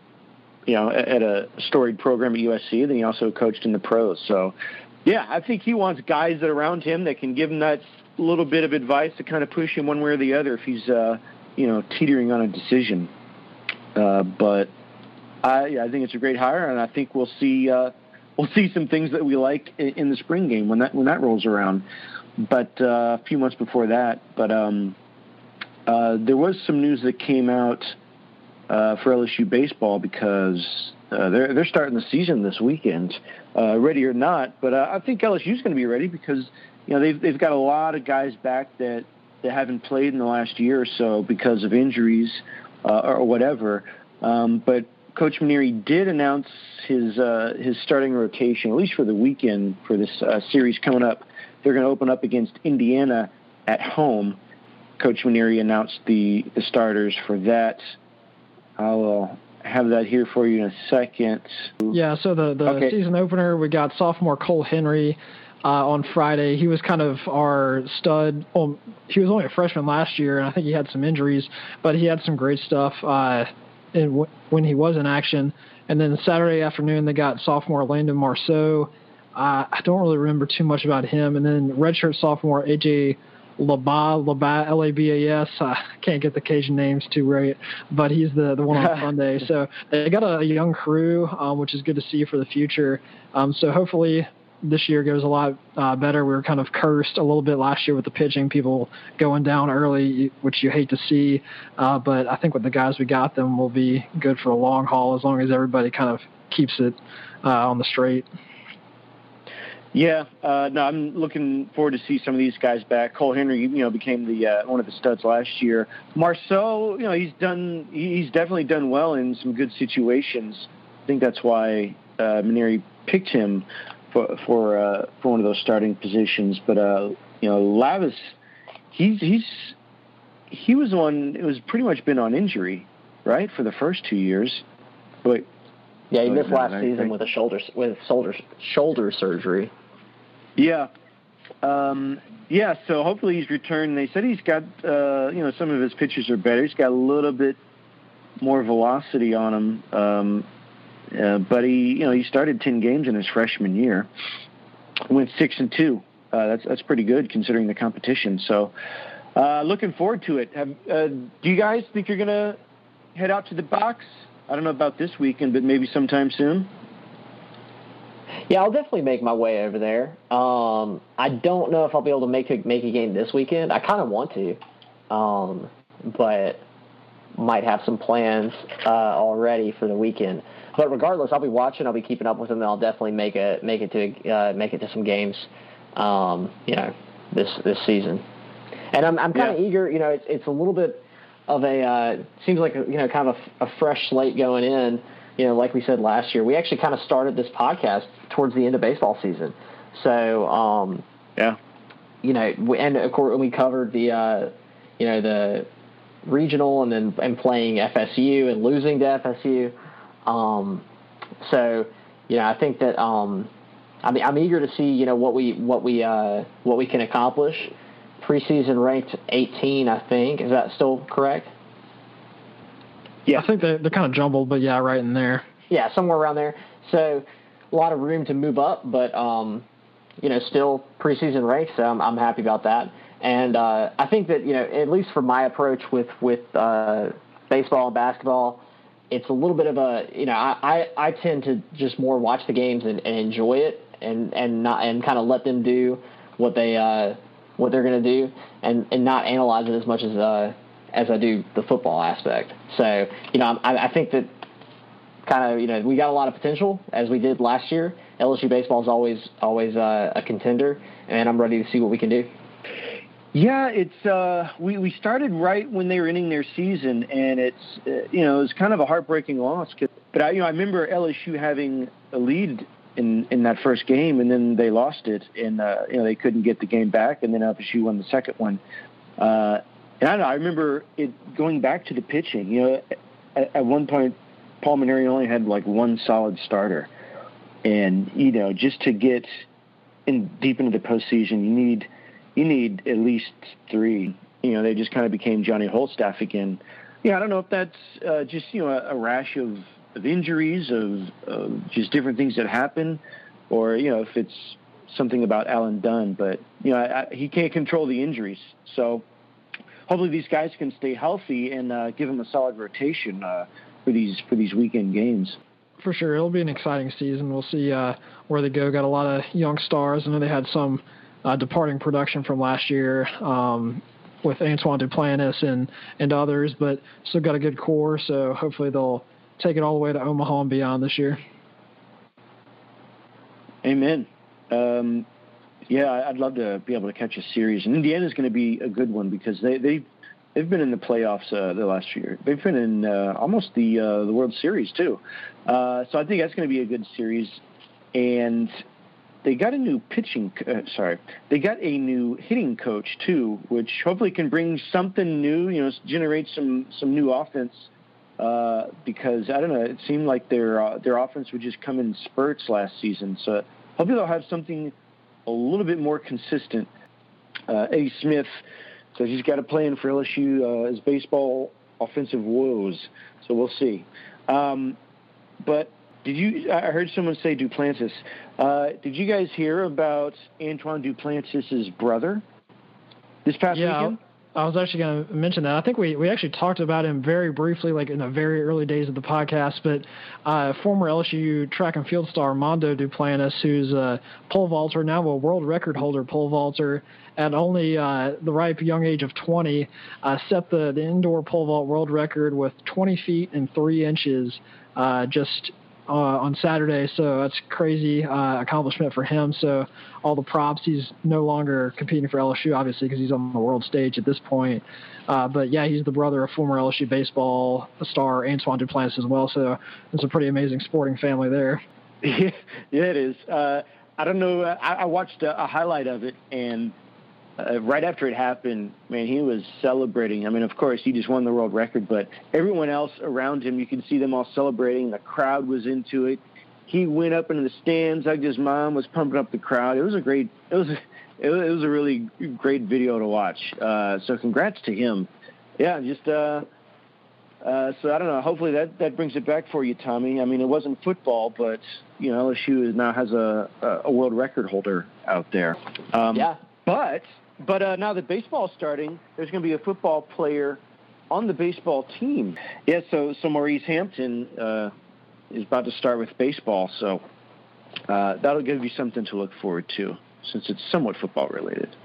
you know at a storied program at USC. Then he also coached in the pros. So yeah, I think he wants guys that around him that can give him that little bit of advice to kind of push him one way or the other if he's uh, you know teetering on a decision. Uh, but I, I think it's a great hire, and I think we'll see uh, we'll see some things that we like in, the spring game when that when that rolls around. But uh, a few months before that, but um, uh, there was some news that came out uh, for LSU baseball because uh, they're they're starting the season this weekend, uh, ready or not. But uh, I think LSU's going to be ready because you know they've they've got a lot of guys back that that haven't played in the last year or so because of injuries or whatever. Um, but Coach Mainieri did announce his uh, his starting rotation, at least for the weekend for this uh, series coming up. They're going to open up against Indiana at home. Coach Mainieri announced the, the starters for that. I'll have that here for you in a second. Yeah, so the, the okay. season opener, we got sophomore Cole Henry uh, on Friday. He was kind of our stud. Well, he was only a freshman last year, and I think he had some injuries, but he had some great stuff uh, w- when he was in action. And then Saturday afternoon, they got sophomore Landon Marceaux. Uh, I don't really remember too much about him. And then redshirt sophomore AJ Laba, Laba, L-A-B-A-S. I can't get the Cajun names too right, but he's the, the one on Sunday. So they got a, a young crew, um, which is good to see for the future. Um, so hopefully this year goes a lot uh, better. We were kind of cursed a little bit last year with the pitching, people going down early, which you hate to see. Uh, but I think with the guys we got, them will be good for a long haul as long as everybody kind of keeps it uh, on the straight. Yeah, uh, no, I'm looking forward to see some of these guys back. Cole Henry, you know, became the uh, one of the studs last year. Marceaux, you know, he's done, he's definitely done well in some good situations. I think that's why uh, Mainieri picked him for for uh, for one of those starting positions. But uh, you know, Labas, he's he's he was one. It was pretty much been on injury, right, for the first two years. But yeah, he missed last season with a shoulder with shoulder shoulder surgery. Yeah. Um, yeah, so hopefully he's returned. They said he's got, uh, you know, some of his pitches are better. He's got a little bit more velocity on him. Um, uh, but he, you know, he started ten games in his freshman year. Went six and two. Uh, that's that's pretty good considering the competition. So, uh, looking forward to it. Have, uh, do you guys think you're gonna head out to the box? I don't know about this weekend, but maybe sometime soon. Yeah, I'll definitely make my way over there. Um, I don't know if I'll be able to make a make a game this weekend. I kind of want to, um, but might have some plans uh, already for the weekend. But regardless, I'll be watching. I'll be keeping up with them, and I'll definitely make it make it to uh, make it to some games. Um, you know, this this season. And I'm I'm kind of yeah. eager. You know, it's it's a little bit of a uh, seems like a, you know kind of a, a fresh slate going in. You know, like we said last year, we actually kind of started this podcast towards the end of baseball season. So um, yeah, you know, and of course we covered the uh, you know the regional and then and playing FSU and losing to FSU. Um, so, you know, I think that um, I mean, I'm eager to see you know what we what we uh, what we can accomplish. Preseason ranked 18, I think. Is that still correct? Yeah, I think they're, they're kind of jumbled, but yeah, right in there. Yeah, somewhere around there. So a lot of room to move up, but um, you know, still preseason ranked. So I'm, I'm happy about that. And uh, I think that you know, at least for my approach with with uh, baseball and basketball, it's a little bit of a you know I, I, I tend to just more watch the games and, and enjoy it and and not and kind of let them do what they uh, what they're going to do and and not analyze it as much as uh, as I do the football aspect. So you know I, I think that kind of you know we got a lot of potential as we did last year. LSU baseball is always always uh, a contender, and I'm ready to see what we can do. Yeah, it's uh, we we started right when they were ending their season, and it's uh, you know it's kind of a heartbreaking loss. But I you know I remember LSU having a lead in in that first game, and then they lost it, and uh, you know they couldn't get the game back, and then LSU won the second one. Uh, and I know, I remember it going back to the pitching. You know, at, at one point, Paul Mainieri only had like one solid starter, and you know just to get in deep into the postseason, you need you need at least three. You know, they just kind of became Johnny Holstaff again. Yeah, I don't know if that's uh, just you know a, a rash of, of injuries, of, of just different things that happen, or you know if it's something about Alan Dunn. But you know I, I, he can't control the injuries, so hopefully these guys can stay healthy and uh, give him a solid rotation uh, for these for these weekend games. For sure, it'll be an exciting season. We'll see uh, where they go. Got a lot of young stars. I know they had some uh, departing production from last year um, with Antoine Duplantis and, and others, but still got a good core, so hopefully they'll take it all the way to Omaha and beyond this year. Amen. Um, yeah, I'd love to be able to catch a series, and Indiana's going to be a good one because they they they've been in the playoffs uh, the last year. They've been in uh, almost the uh, the World Series too. Uh, so I think that's going to be a good series. And they got a new pitching. Uh, sorry, they got a new hitting coach too, which hopefully can bring something new. You know, generate some some new offense. Uh, because I don't know, it seemed like their uh, their offense would just come in spurts last season. So hopefully they'll have something a little bit more consistent. Uh, Eddie Smith says he's got a plan for LSU uh, as baseball offensive woes. So we'll see. Um, but did you? I heard someone say Duplantis. Uh, did you guys hear about Antoine Duplantis' brother? this past yeah, weekend? I was actually going to mention that. I think we, we actually talked about him very briefly, like in the very early days of the podcast. But uh, former LSU track and field star Mondo Duplantis, who's a pole vaulter, now a world record holder pole vaulter, at only uh, the ripe young age of 20, uh, set the, the indoor pole vault world record with 20 feet and 3 inches uh, just uh, on Saturday, so that's crazy uh, accomplishment for him. So all the props. He's no longer competing for LSU, obviously, because he's on the world stage at this point. Uh, but yeah, he's the brother of former LSU baseball star Antoine Duplantis as well. So it's a pretty amazing sporting family there. yeah, it is. Uh, I don't know. I, I watched a, a highlight of it, and uh, right after it happened, man, he was celebrating. I mean, of course, he just won the world record, but everyone else around him, you could see them all celebrating. The crowd was into it. He went up into the stands, hugged his mom, was pumping up the crowd. It was a great, it was, a, it was a really great video to watch. Uh, so, congrats to him. Yeah, just uh, uh, so I don't know. Hopefully that that brings it back for you, Tommy. I mean, it wasn't football, but you know, LSU now has a a world record holder out there. Um, yeah. But but uh, now that baseball's starting, there's going to be a football player on the baseball team. Yeah, so so Maurice Hampton uh, is about to start with baseball, so uh, that'll give you something to look forward to, since it's somewhat football related.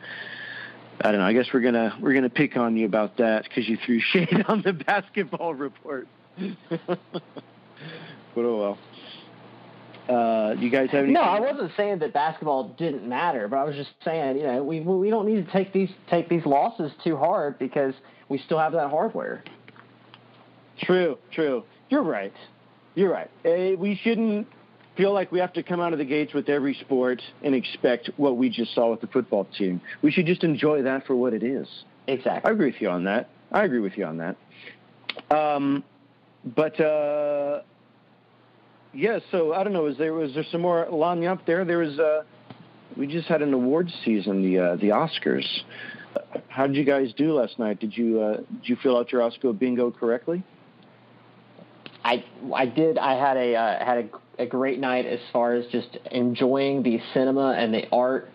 I don't know. I guess we're gonna we're gonna pick on you about that because you threw shade on the basketball report. but oh well. Uh, you guys have any? No, I wasn't saying that basketball didn't matter, but I was just saying, you know, we we don't need to take these take these losses too hard because we still have that hardware. True, true. You're right. You're right. Uh, we shouldn't feel like we have to come out of the gates with every sport and expect what we just saw with the football team. We should just enjoy that for what it is. Exactly. I agree with you on that. I agree with you on that. Um, but uh, yeah, so I don't know. Was there was there some more lagniappe there? There was. Uh, we just had an awards season, the uh, the Oscars. How did you guys do last night? Did you uh, did you fill out your Oscar bingo correctly? I I did. I had a uh, had a, a great night as far as just enjoying the cinema and the art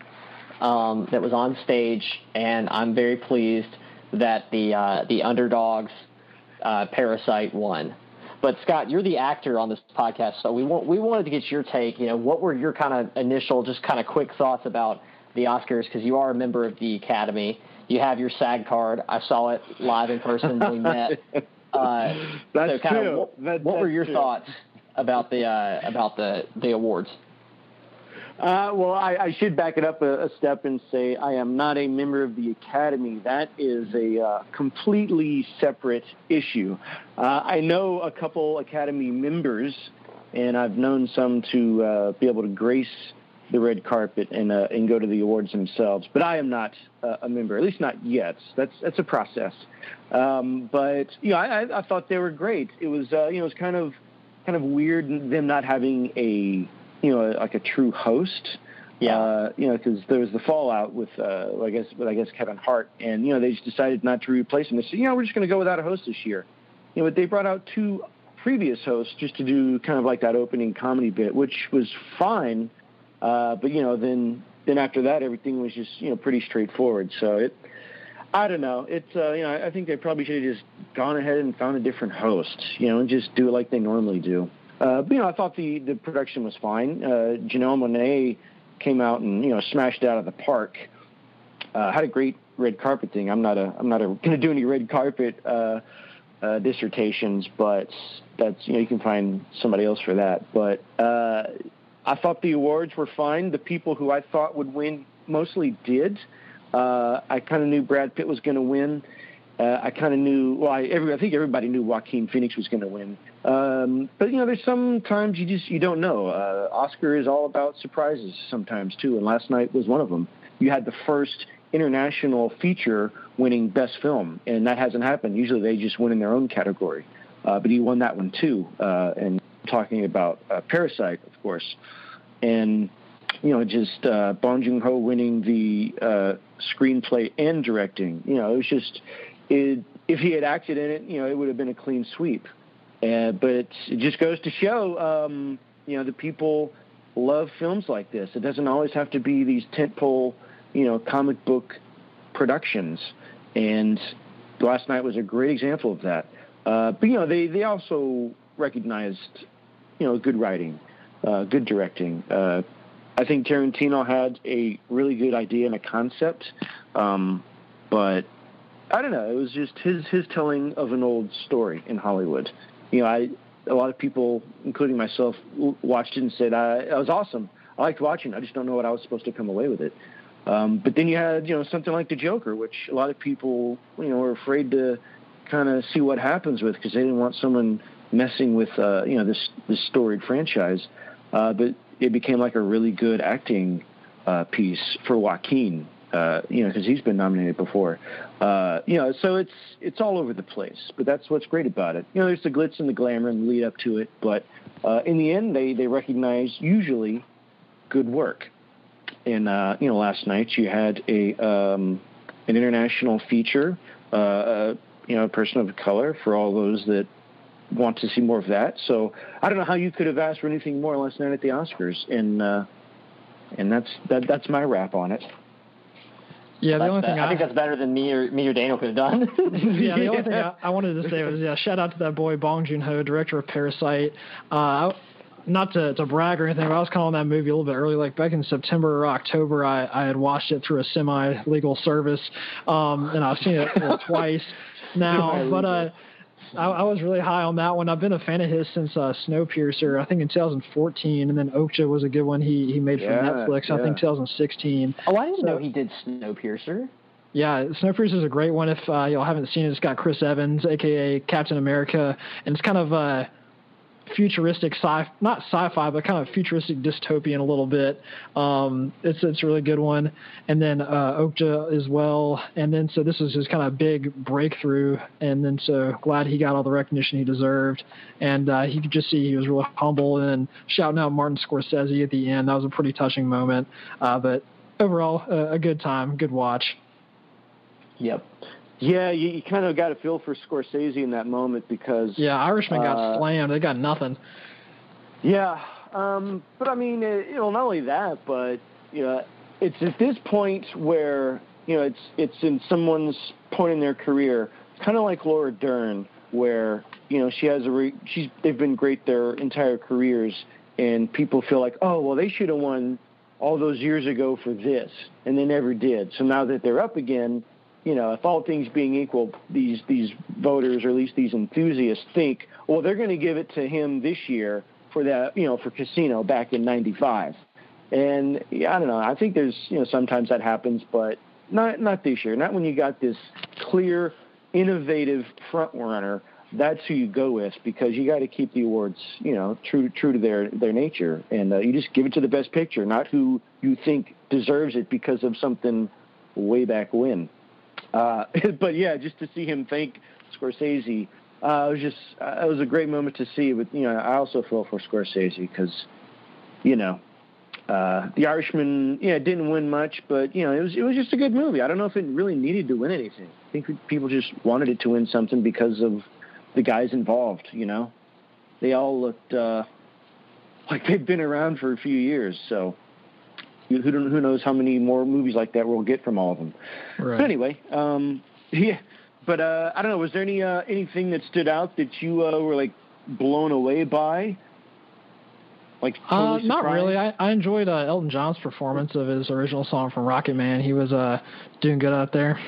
um, that was on stage, and I'm very pleased that the uh, the underdogs uh, Parasite won. But Scott, you're the actor on this podcast, so we want we wanted to get your take. You know, what were your kind of initial, just kind of quick thoughts about the Oscars? Because you are a member of the Academy. You have your SAG card. I saw it live in person when we met. Uh, that's so true. Of, what, that, what were your true. thoughts about the uh, about the the awards? Uh, well, I, I, should back it up a, a, step and say I am not a member of the Academy. That is a uh, completely separate issue. Uh, I know a couple Academy members, and I've known some to uh, be able to grace the red carpet and uh, and go to the awards themselves. But I am not a member, at least not yet. That's that's a process. Um, but you know, I, I, thought they were great. It was uh, you know, it's kind of kind of weird them not having a you know, like a true host. Yeah. Uh, you know, because there was the fallout with, uh, I guess, with I guess Kevin Hart, and you know they just decided not to replace him. They said, you know, we're just going to go without a host this year. You know, but they brought out two previous hosts just to do kind of like that opening comedy bit, which was fine. Uh, but you know, then then after that, everything was just you know pretty straightforward. So it, I don't know. It's uh, you know, I think they probably should have just gone ahead and found a different host, you know, and just do it like they normally do. Uh, you know, I thought the, the production was fine. Uh, Janelle Monáe came out and you know smashed it out of the park. Uh, had a great red carpet thing. I'm not a I'm not going to do any red carpet uh, uh, dissertations, but that's you know you can find somebody else for that. But uh, I thought the awards were fine. The people who I thought would win mostly did. Uh, I kind of knew Brad Pitt was going to win. Uh, I kind of knew. Well, I, every, I think everybody knew Joaquin Phoenix was going to win. Um, but you know, there's sometimes you just you don't know. Uh, Oscar is all about surprises sometimes too, and last night was one of them. You had the first international feature winning best film, and that hasn't happened. Usually they just win in their own category, uh, but he won that one too. Uh, and talking about uh, Parasite, of course, and you know, just uh, Bong Joon Ho winning the uh, screenplay and directing. You know, it was just it, if he had acted in it, you know, it would have been a clean sweep. Uh, but it just goes to show, um, you know, the people love films like this. It doesn't always have to be these tentpole, you know, comic book productions, and last night was a great example of that. Uh, but you know, they they also recognized, you know, good writing, uh, good directing. Uh, I think Tarantino had a really good idea and a concept, um, but I don't know. It was just his his telling of an old story in Hollywood. You know, I a lot of people, including myself, watched it and said, I, "It was awesome. I liked watching. I just don't know what I was supposed to come away with it." Um, but then you had, you know, something like the Joker, which a lot of people, you know, were afraid to kind of see what happens with because they didn't want someone messing with, uh, you know, this this storied franchise. Uh, but it became like a really good acting uh, piece for Joaquin, uh, you know, because he's been nominated before. Uh, you know, so it's it's all over the place. But that's what's great about it. You know, there's the glitz and the glamour and the lead up to it, but uh, in the end, they they recognize usually good work. And uh, you know, last night you had a um, an international feature, uh, uh, you know, a person of color for all those that want to see more of that. So I don't know how you could have asked for anything more last night at the Oscars, and and that's that, that's my wrap on it. Yeah, the only thing I, I, think that's better than me or me or Daniel could have done. yeah, the only thing I, I, wanted to say was yeah, shout out to that boy Bong Joon Ho, director of Parasite. Uh, not to, to brag or anything, but I was calling that movie a little bit early. Like back in September or October, I, I had watched it through a semi legal service, um, and I've seen it twice now. But uh, I, I, was really high on that one. I've been a fan of his since uh, Snowpiercer, I think in 2014, and then Okja was a good one he he made for yeah, Netflix. Yeah. I think 2016. Oh, I didn't so, know he did Snowpiercer. Yeah, Snowpiercer is a great one. If uh, y'all haven't seen it, it's got Chris Evans, aka Captain America, and it's kind of uh, futuristic sci not sci-fi but kind of futuristic dystopian a little bit. Um, it's it's a really good one. And then uh, Okja as well. And then so this is his kind of big breakthrough. And then so glad he got all the recognition he deserved. And uh, he could just see he was really humble and shouting out Martin Scorsese at the end. That was a pretty touching moment. Uh, but overall a good time good watch. Yep yeah, you, you kind of got a feel for Scorsese in that moment because yeah, Irishman uh, got slammed. They got nothing. Yeah, um, but I mean, it, you know, not only that, but you know, it's at this point where you know it's it's in someone's point in their career, kind of like Laura Dern, where you know she has a re- she's they've been great their entire careers, and people feel like, oh well, they should have won all those years ago for this, and they never did. So now that they're up again you know, if all things being equal, these these voters or at least these enthusiasts think, well, they're going to give it to him this year for that, you know, for Casino back in '95. And yeah, I don't know. I think there's, you know, sometimes that happens, but not not this year. Not when you got this clear, innovative front runner. That's who you go with because you got to keep the awards, you know, true true to their their nature, and uh, you just give it to the best picture, not who you think deserves it because of something way back when. Uh, but yeah, just to see him thank Scorsese, uh, it was just uh, it was a great moment to see. But you know, I also feel for Scorsese because, you know, uh, The Irishman, yeah, didn't win much, but you know, it was it was just a good movie. I don't know if it really needed to win anything. I think people just wanted it to win something because of the guys involved. You know, they all looked uh, like they've been around for a few years, so who who knows how many more movies like that we'll get from all of them. Right. But anyway, um, yeah. But uh, I don't know. Was there any uh, anything that stood out that you uh, were like blown away by? Like totally uh, not really. I, I enjoyed uh, Elton John's performance of his original song from Rocketman. He was uh, doing good out there.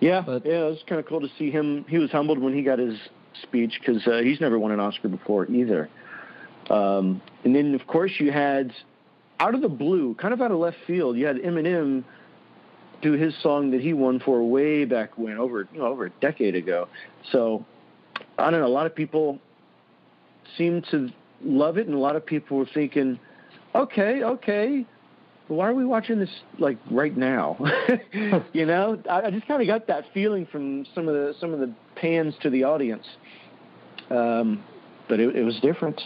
Yeah, but, yeah, it was kind of cool to see him. He was humbled when he got his speech because uh, he's never won an Oscar before either. Um, and then, of course, you had out of the blue, kind of out of left field, you had Eminem do his song that he won for way back when, over you know over a decade ago. So I don't know. A lot of people seem to love it, and a lot of people were thinking, okay, okay. Why are we watching this like right now? you know, I, I just kind of got that feeling from some of the some of the pans to the audience. Um, but it, it was different.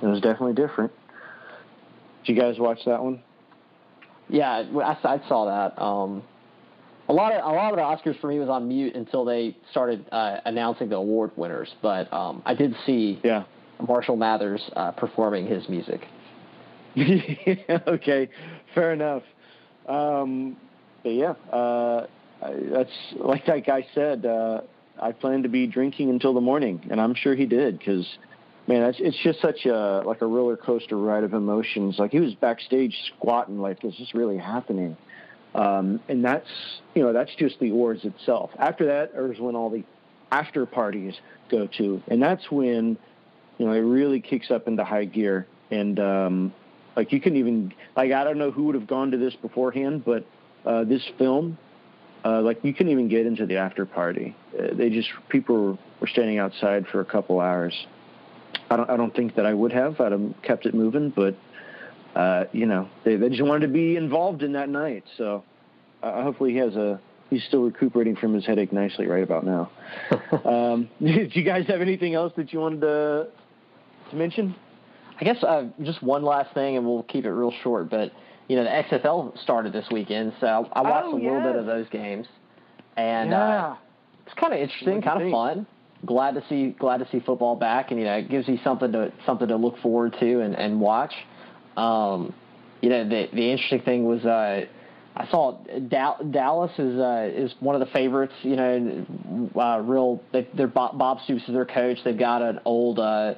It was definitely different. Did you guys watch that one? Yeah, I, I saw that. Um, a lot of a lot of the Oscars for me was on mute until they started uh, announcing the award winners. But um, I did see yeah. Marshall Mathers uh, performing his music. okay, fair enough. Um, yeah, uh, that's like that guy said. Uh, I plan to be drinking until the morning, and I'm sure he did because, man, it's, it's just such a like a roller coaster ride of emotions. Like he was backstage squatting, like is this really happening? Um, and that's you know that's just the awards itself. After that is when all the after parties go to, and that's when you know it really kicks up into high gear. And um, like you can even like I don't know who would have gone to this beforehand, but uh, this film, uh, like you couldn't even get into the after party. Uh, they just people were standing outside for a couple hours. I don't I don't think that I would have. I'd have kept it moving, but uh, you know they they just wanted to be involved in that night. So uh, hopefully he has a he's still recuperating from his headache nicely right about now. um, did you guys have anything else that you wanted to to mention? I guess uh, just one last thing, and we'll keep it real short. But you know, the XFL started this weekend, so I watched oh, a little bit of those games, and yeah. uh, it's kind of interesting, kind of fun. Glad to see glad to see football back, and you know, it gives you something to something to look forward to and and watch. Um, you know, the the interesting thing was. Uh, I saw Dal- Dallas is uh, is one of the favorites. You know, uh, real. They, they're Bob, Bob Stoops is their coach. They've got an old uh,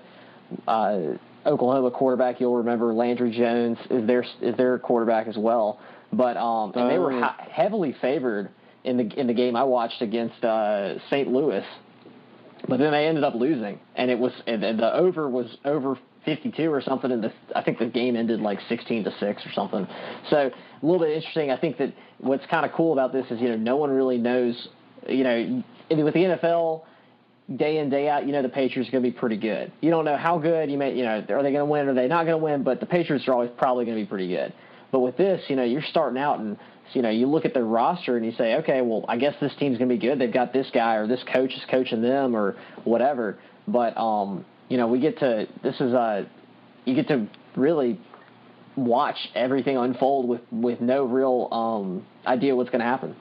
uh, Oklahoma quarterback. You'll remember Landry Jones is their is their quarterback as well. But um, and they were Oh. ha- heavily favored in the in the game I watched against uh, St. Louis. But then they ended up losing, and it was and the over was over 52 or something, and the, I think the game ended like 16 to six or something. So a little bit interesting. I think that what's kind of cool about this is you know no one really knows. You know, with the NFL, day in day out, you know the Patriots are going to be pretty good. You don't know how good. You may, you know, are they going to win? Are they not going to win? But the Patriots are always probably going to be pretty good. But with this, you know, you're starting out and you know you look at the roster and you say, okay, well, I guess this team's going to be good. They've got this guy or this coach is coaching them or whatever. But um, you know, we get to this is a, you get to really watch everything unfold with with no real um idea what's going to happen.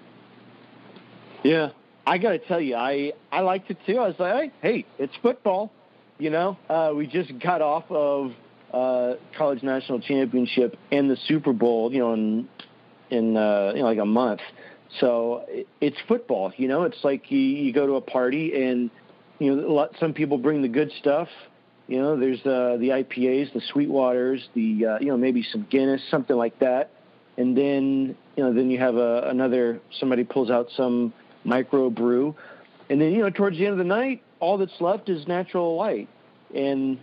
Yeah, I got to tell you, I I liked it too. I was like, hey, it's football. You know, uh, we just got off of uh, college national championship and the Super Bowl. You know, in in uh, you know like a month. So it's football. You know, it's like you, you go to a party and you know lot, some people bring the good stuff. You know, there's uh, the IPAs, the Sweetwaters, the uh, you know maybe some Guinness, something like that, and then you know then you have a, another somebody pulls out some micro brew, and then you know towards the end of the night, all that's left is natural light, and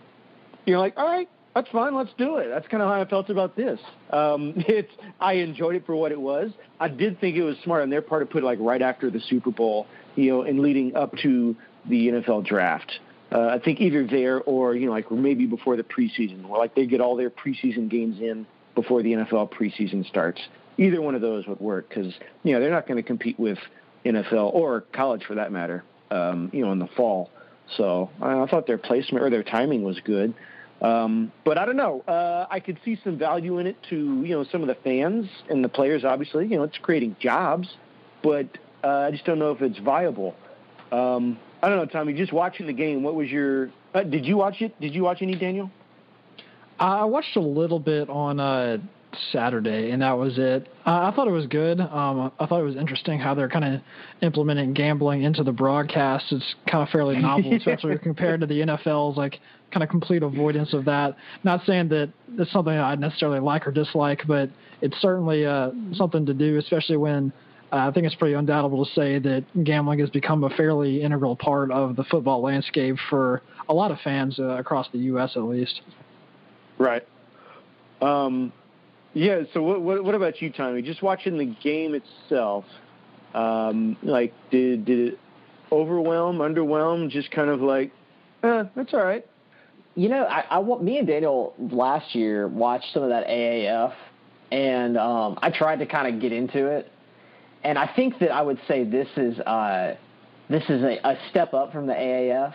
you're like, all right, that's fine, let's do it. That's kind of how I felt about this. Um, it's I enjoyed it for what it was. I did think it was smart on their part to put it like right after the Super Bowl, you know, and leading up to the NFL draft. Uh, I think either there or you know like maybe before the preseason, where like they get all their preseason games in before the NFL preseason starts. Either one of those would work because you know they're not going to compete with NFL or college for that matter. Um, you know in the fall. So I, I thought their placement or their timing was good. Um, but I don't know. Uh, I could see some value in it to you know some of the fans and the players. Obviously, you know it's creating jobs, but uh, I just don't know if it's viable. Um, I don't know, Tommy. Just watching the game, what was your? Uh, did you watch it? Did you watch any, Daniel? I watched a little bit on uh, Saturday, and that was it. Uh, I thought it was good. Um, I thought it was interesting how they're kind of implementing gambling into the broadcast. It's kind of fairly novel, especially compared to the NFL's like kind of complete avoidance of that. Not saying that it's something I necessarily like or dislike, but it's certainly uh, something to do, especially when uh, I think it's pretty undoubtable to say that gambling has become a fairly integral part of the football landscape for a lot of fans uh, across the U.S. at least. Right. Um, yeah. So what, what, what about you, Tommy? Just watching the game itself, um, like did did it overwhelm, underwhelm? Just kind of like, eh, that's all right. You know, I, I me and Daniel last year watched some of that AAF, and um, I tried to kind of get into it, and I think that I would say this is uh, this is a, a step up from the AAF.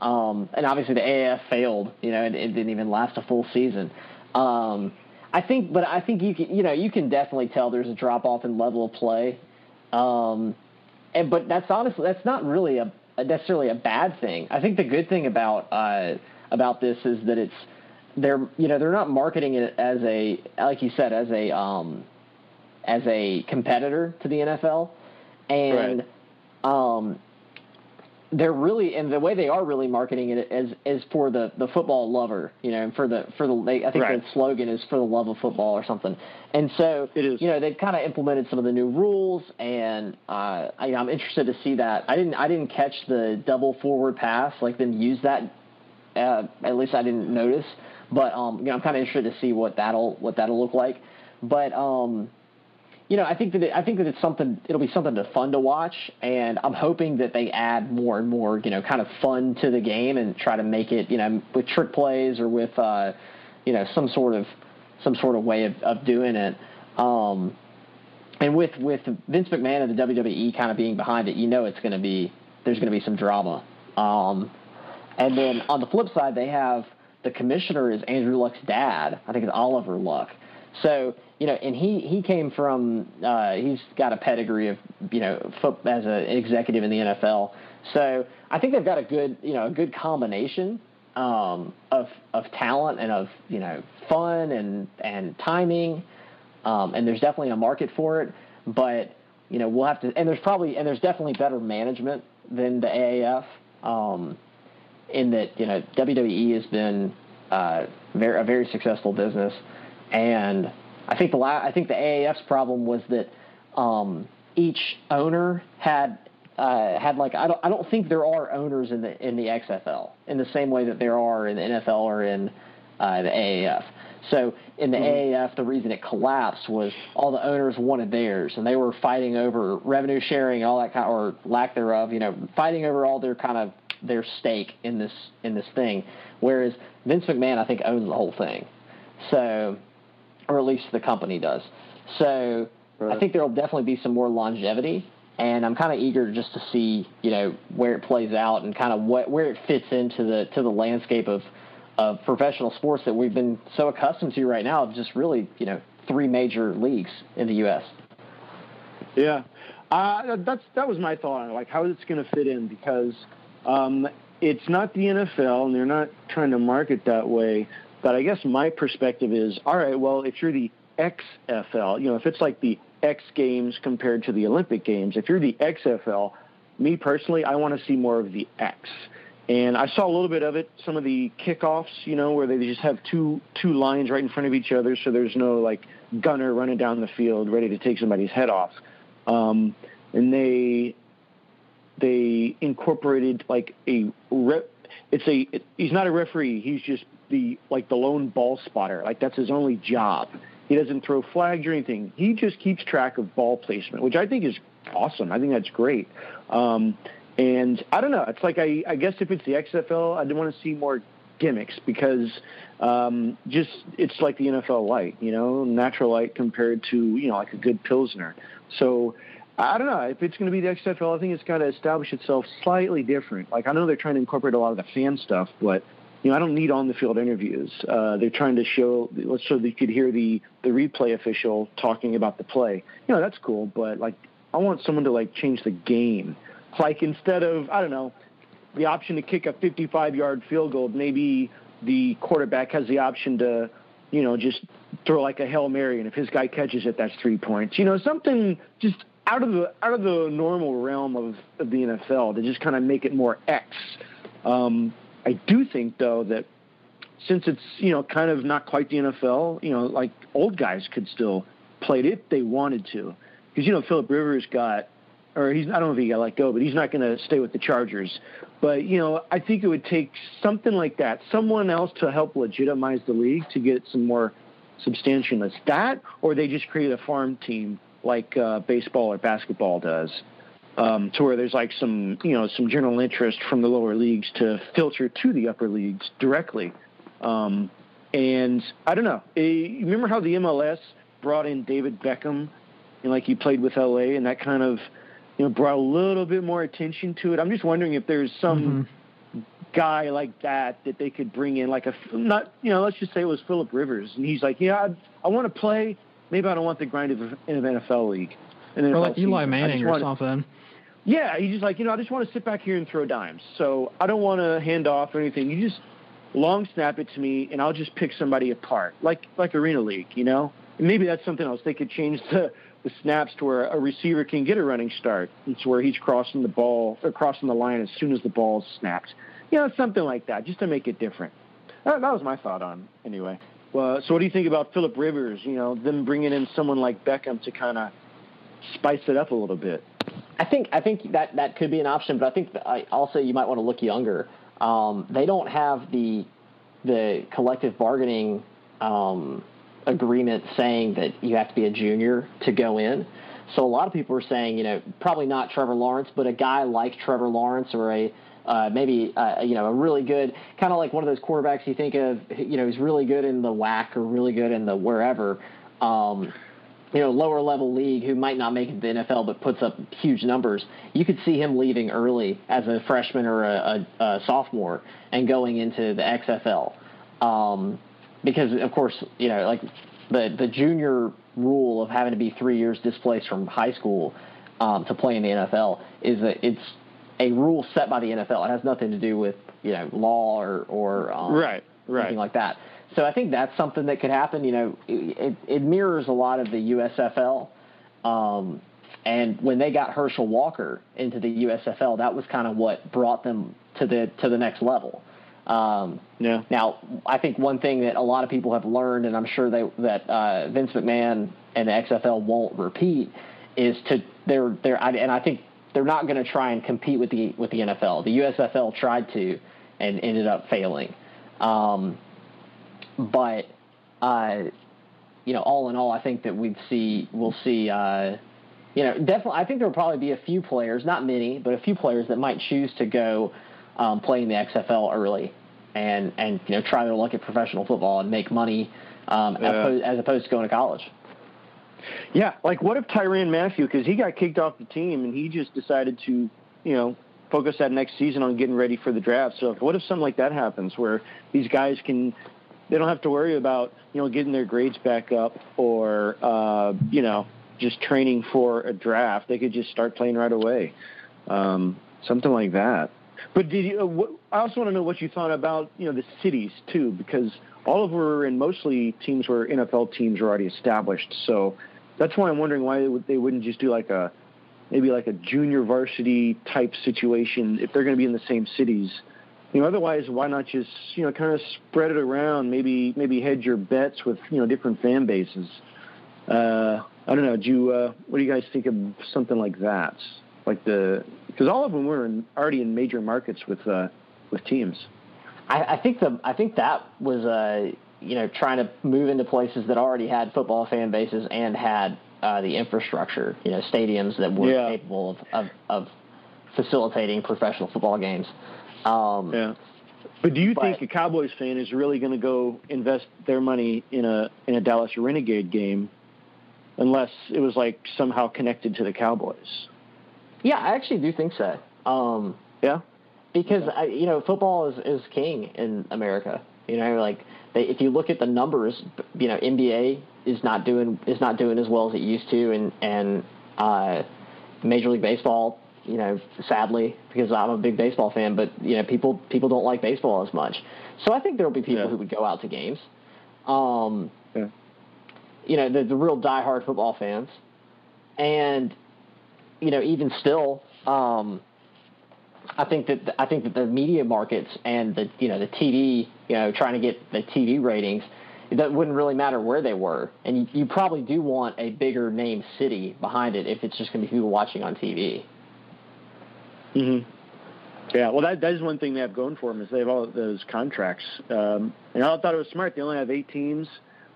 Um, and obviously the AAF failed. You know, it, it didn't even last a full season. Um, I think, but I think you can, you know, you can definitely tell there's a drop off in level of play. Um, and but that's honestly that's not really a, a necessarily a bad thing. I think the good thing about uh, about this is that it's they're you know they're not marketing it as a like you said as a um, as a competitor to the NFL, and right. um, they're really and the way they are really marketing it is is for the the football lover, you know, and for the for the they, I think right. the slogan is for the love of football or something. And so it is. you know they've kind of implemented some of the new rules, and uh, I, I'm interested to see that. I didn't I didn't catch the double forward pass like them use that. Uh, at least I didn't notice, but um, you know I'm kind of interested to see what that'll what that'll look like. But um, you know, I think that it, I think that it's something. It'll be something to fun to watch, and I'm hoping that they add more and more, you know, kind of fun to the game and try to make it, you know, with trick plays or with, uh, you know, some sort of some sort of way of, of doing it. Um, and with with Vince McMahon and the WWE kind of being behind it, you know, it's going to be there's going to be some drama. Um, and then on the flip side, they have the commissioner is Andrew Luck's dad. I think it's Oliver Luck. So you know, and he he came from uh, he's got a pedigree of you know foot, as an executive in the NFL. So I think they've got a good you know a good combination um, of of talent and of you know fun and and timing, um, and there's definitely a market for it. But you know we'll have to and there's probably and there's definitely better management than the AAF. Um, in that you know WWE has been uh, very, a very successful business, and I think the la- I think the AAF's problem was that um, each owner had uh, had like I don't I don't think there are owners in the in the XFL in the same way that there are in the NFL or in uh, the AAF. So in the mm-hmm. AAF, the reason it collapsed was all the owners wanted theirs, and they were fighting over revenue sharing and all that kind, of, or lack thereof. You know, fighting over all their kind of their stake in this in this thing. Whereas Vince McMahon, I think, owns the whole thing. So or at least the company does. So right. I think there will definitely be some more longevity, and I'm kind of eager just to see you know where it plays out and kind of what where it fits into the to the landscape of of professional sports that we've been so accustomed to right now. Of just really you know three major leagues in the U.S. Yeah, uh, that's that was my thought on it. Like how is it going to fit in because. Um, it's not the NFL, and they're not trying to market that way. But I guess my perspective is, all right, well, if you're the XFL, you know, if it's like the X Games compared to the Olympic Games, if you're the XFL, me personally, I want to see more of the X. And I saw a little bit of it, some of the kickoffs, you know, where they just have two two lines right in front of each other, so there's no like gunner running down the field ready to take somebody's head off. Um, and they they incorporated like a rep. It's a it, he's not a referee. He's just the like the lone ball spotter. Like that's his only job. He doesn't throw flags or anything. He just keeps track of ball placement, which I think is awesome. I think that's great. Um, and I don't know. It's like I, I guess if it's the XFL, I'd want to see more gimmicks because um, just it's like the NFL light, you know, natural light compared to you know like a good pilsner. So I don't know if it's going to be the XFL. I think it's got to establish itself slightly different. Like I know they're trying to incorporate a lot of the fan stuff, but you know, I don't need on the field interviews. Uh, they're trying to show so you could hear the the replay official talking about the play. You know, that's cool, but like I want someone to like change the game. Like instead of I don't know, the option to kick a 55 yard field goal, maybe the quarterback has the option to, you know, just throw like a hail mary, and if his guy catches it, that's three points. You know, something just out of the out of the normal realm of, of the NFL to just kind of make it more X. Um, I do think though that since it's you know kind of not quite the NFL, you know, like old guys could still play it if they wanted to, because you know Philip Rivers got, or he's I don't know if he got let go, but he's not going to stay with the Chargers. But you know, I think it would take something like that, someone else to help legitimize the league to get some more substantialness. That, or they just create a farm team like uh, baseball or basketball does um, to where there's like some you know some general interest from the lower leagues to filter to the upper leagues directly. Um, and I don't know. Eh, remember how the MLS brought in David Beckham, and like he played with LA, and that kind of you know brought a little bit more attention to it. I'm just wondering if there's some mm-hmm. guy like that that they could bring in, like a not you know let's just say it was Philip Rivers, and he's like, yeah, I, I want to play. Maybe I don't want the grind of an NFL league. Or like Eli Manning or something. Yeah, he's just like, you know, I just want to sit back here and throw dimes. So I don't want to hand off or anything. You just long snap it to me, and I'll just pick somebody apart, like like Arena League, you know. And maybe that's something else. They could change the the snaps to where a receiver can get a running start. It's where he's crossing the ball or crossing the line as soon as the ball's snapped. You know, something like that, just to make it different. That, that was my thought on anyway. Well, so what do you think about Philip Rivers? You know, them bringing in someone like Beckham to kind of spice it up a little bit. I think I think that that could be an option, but I think I also you might want to look younger. Um, they don't have the the collective bargaining um, agreement saying that you have to be a junior to go in. So a lot of people are saying, you know, probably not Trevor Lawrence, but a guy like Trevor Lawrence or a uh, maybe uh, you know a really good kind of like one of those quarterbacks you think of, you know, he's really good in the WAC or really good in the wherever. Um, you know, lower level league who might not make it to the NFL but puts up huge numbers, you could see him leaving early as a freshman or a, a, a sophomore and going into the XFL. Um, because of course, you know, like the the junior rule of having to be three years displaced from high school um, to play in the NFL is that it's a rule set by the NFL. It has nothing to do with you know law or or um, right, right, anything like that. So I think that's something that could happen. You know, it, it mirrors a lot of the USFL. Um, and when they got Herschel Walker into the USFL, that was kind of what brought them to the to the next level. Um, yeah. Now, I think one thing that a lot of people have learned, and I'm sure they, that uh, Vince McMahon and the XFL won't repeat, is to they're they're and I think they're not going to try and compete with the with the NFL. The USFL tried to and ended up failing. Um, but uh, you know, all in all, I think that we'd see we'll see. Uh, you know, definitely, I think there will probably be a few players, not many, but a few players that might choose to go um, play in the XFL early and and you know try their luck at professional football and make money um, yeah. as, opposed, as opposed to going to college. Yeah, like what if Tyrann Mathieu, because he got kicked off the team and he just decided to, you know, focus that next season on getting ready for the draft. So what if something like that happens where these guys can they don't have to worry about you know getting their grades back up or uh, you know just training for a draft. They could just start playing right away, um, something like that. But did you? Uh, what, I also want to know what you thought about you know the cities too, because all of were and mostly teams were NFL teams were already established. So that's why I'm wondering why they, would, they wouldn't just do like a maybe like a junior varsity type situation if they're going to be in the same cities you know, otherwise, why not just you know kind of spread it around? Maybe maybe hedge your bets with you know different fan bases. Uh, I don't know. Do you uh, what do you guys think of something like that? Like the because all of them were in, already in major markets with uh, with teams. I, I think the I think that was uh, you know trying to move into places that already had football fan bases and had uh, the infrastructure, you know, stadiums that were yeah. capable of, of, of facilitating professional football games. Um, yeah. But do you but, think a Cowboys fan is really going to go invest their money in a in a Dallas Renegade game unless it was like somehow connected to the Cowboys? Yeah, I actually do think so. Um, yeah. Because I, you know, football is is king in America. You know, like they, if you look at the numbers, you know, NBA is not doing is not doing as well as it used to, and and uh, Major League Baseball you know, sadly, because I'm a big baseball fan, but you know, people people don't like baseball as much. So I think there will be people yeah. who would go out to games. Um, yeah. You know, the, the real diehard football fans, and you know, even still, um, I think that I think that the media markets and the you know the TV, you know, trying to get the TV ratings, that wouldn't really matter where they were, and you, you probably do want a bigger name city behind it if it's just going to be people watching on TV. Mm-hmm. Yeah, well, that that is one thing they have going for them is they have all those contracts. Um, and I thought it was smart. They only have eight teams.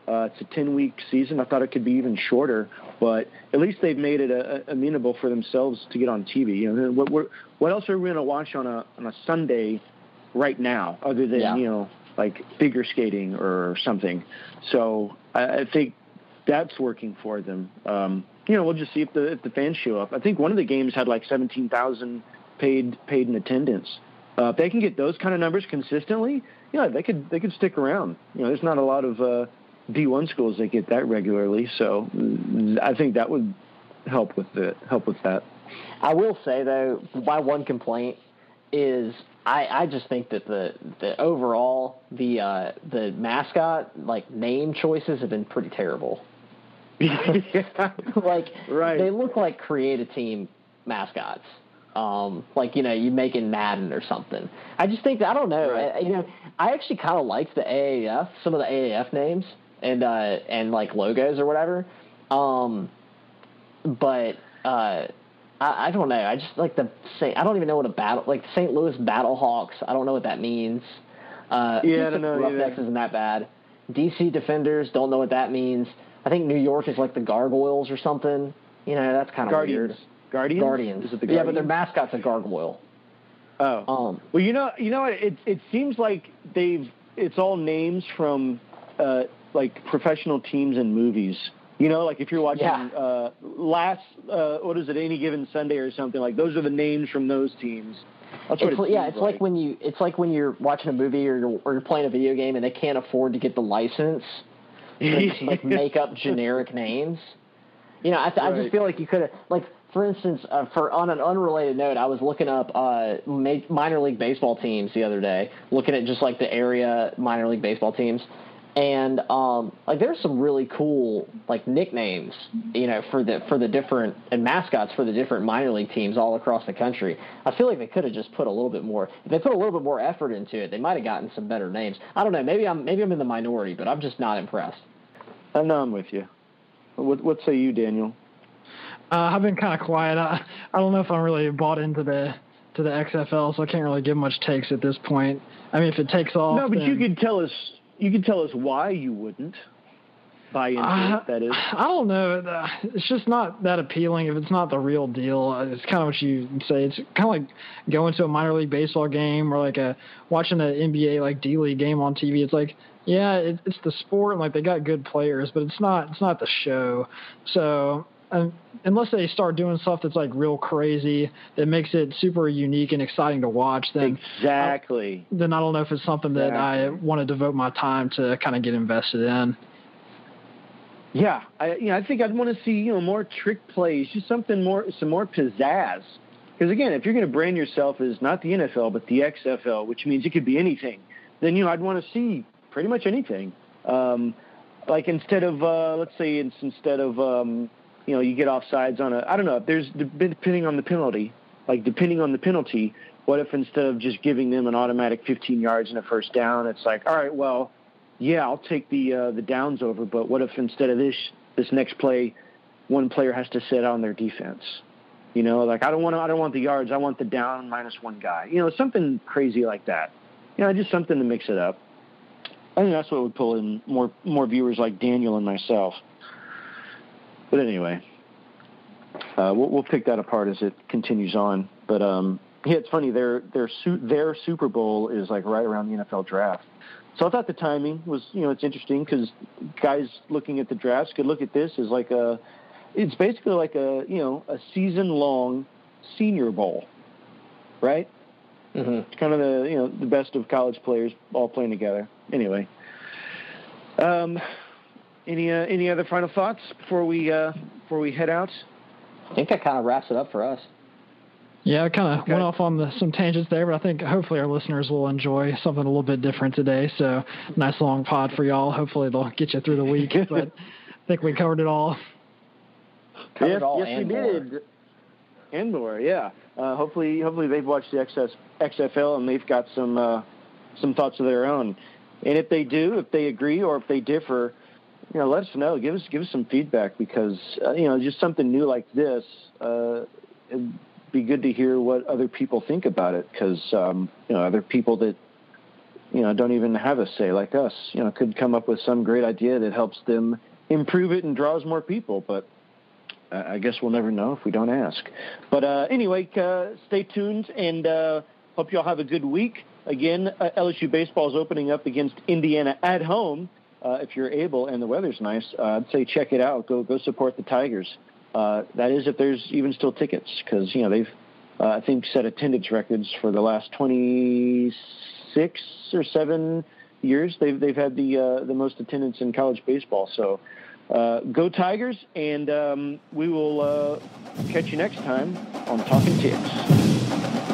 Uh, it's a ten week season. I thought it could be even shorter, but at least they've made it a, a amenable for themselves to get on TV. You know, what what else are we going to watch on a on a Sunday right now, other than yeah. you know like figure skating or something? So I, I think that's working for them. Um, you know, we'll just see if the if the fans show up. I think one of the games had like seventeen thousand paid paid in attendance. Uh, if they can get those kind of numbers consistently, yeah, they could they could stick around. You know, there's not a lot of uh, D1 schools that get that regularly, so I think that would help with the help with that. I will say though, my one complaint is I, I just think that the the overall the uh, the mascot like name choices have been pretty terrible. yeah. like right. they look like create a team mascots. Um, like you know, you make it Madden or something. I just think I don't know. Right. I, you know, I actually kind of like the AAF, some of the AAF names and uh, and like logos or whatever. Um, but uh, I, I don't know. I just like the Saint. I don't even know what a battle like St. Louis Battlehawks. I don't know what that means. Uh, yeah, I don't know. Roughnecks isn't that bad. DC Defenders don't know what that means. I think New York is like the Gargoyles or something. You know, that's kind of weird. Guardians. Guardians. Is it the Yeah, but their mascot's a gargoyle. Oh. Um, Well, you know, you know, it it seems like they've it's all names from uh, like professional teams and movies. You know, like if you're watching Yeah. uh, last uh, what is it, any given Sunday or something like those are the names from those teams. That's what it's, it yeah, it's like. when you it's like when you're watching a movie or you're, or you're playing a video game and they can't afford to get the license. So they like make up generic names. You know, I, th- I just feel like you could have like. For instance, uh, for on an unrelated note, I was looking up uh, ma- minor league baseball teams the other day, looking at just like the area minor league baseball teams, and um, like there's some really cool like nicknames, you know, for the for the different and mascots for the different minor league teams all across the country. I feel like they could have just put a little bit more. If they put a little bit more effort into it, they might have gotten some better names. I don't know. Maybe I'm maybe I'm in the minority, but I'm just not impressed. I know I'm with you. What what say you, Daniel? Uh, I've been kind of quiet. I, I don't know if I'm really bought into the to the XFL, so I can't really give much takes at this point. I mean, if it takes off, no, but you then- could tell us. You can tell us why you wouldn't buy into Uh, it. That is. I don't know. Uh, It's just not that appealing if it's not the real deal. Uh, It's kind of what you say. It's kind of like going to a minor league baseball game or like a watching an NBA like D League game on TV. It's like, yeah, it, it's the sport and like they got good players, but it's not. It's not the show. So. Unless they start doing stuff that's like real crazy that makes it super unique and exciting to watch, then Exactly. then I don't know if it's something that I want to devote my time to kind of get invested in. Yeah, I you know I think I'd want to see you know more trick plays, just something more, some more pizzazz. Because again, if you're going to brand yourself as not the NFL but the XFL, which means it could be anything, then you know I'd want to see pretty much anything. Um, like instead of uh, let's say it's instead of um, you know you get offsides on a I don't know if there's depending on the penalty, like depending on the penalty. What if instead of just giving them an automatic 15 yards and a first down, it's like all right, well yeah, I'll take the uh, the downs over. But what if instead of this this next play, one player has to sit on their defense? You know, like I don't want to, I don't want the yards. I want the down minus one guy. You know, something crazy like that. You know, just something to mix it up. I think that's what would pull in more more viewers like Daniel and myself. But anyway, uh, we'll, we'll pick that apart as it continues on. But um, yeah, it's funny. Their their su- their Super Bowl is like right around the NFL draft. So I thought the timing was, you know, it's interesting because guys looking at the drafts could look at this as like a, it's basically like a, you know, a season long Senior Bowl, right? Mm-hmm. It's kind of the, you know, the best of college players all playing together. Anyway, um, any uh, any other final thoughts before we uh, before we head out? I think that kind of wraps it up for us. Yeah, I kind of Okay. went off on the, some tangents there, but I think hopefully our listeners will enjoy something a little bit different today. So, nice long pod for y'all. Hopefully, they'll get you through the week. but I think we covered it all. Covered yes, all yes, and we more. did. And more, yeah. Uh, hopefully, hopefully they've watched the XS, XFL and they've got some uh, some thoughts of their own. And if they do, if they agree or if they differ, you know, let us know. Give us give us some feedback because uh, you know just something new like this. Uh, it'd be good to hear what other people think about it because um, you know other people that you know don't even have a say like us, you know, could come up with some great idea that helps them improve it and draws more people, but. I guess we'll never know if we don't ask. But uh, anyway, uh, stay tuned and uh, hope you all have a good week. Again, LSU baseball is opening up against Indiana at home. Uh, if you're able and the weather's nice, uh, I'd say check it out. Go go support the Tigers. Uh, that is if there's even still tickets because you know they've uh, I think set attendance records for the last 26 or seven years. They've they've had the uh, the most attendance in college baseball. So uh, go Tigers, and um, we will catch you next time on Talking Tigs.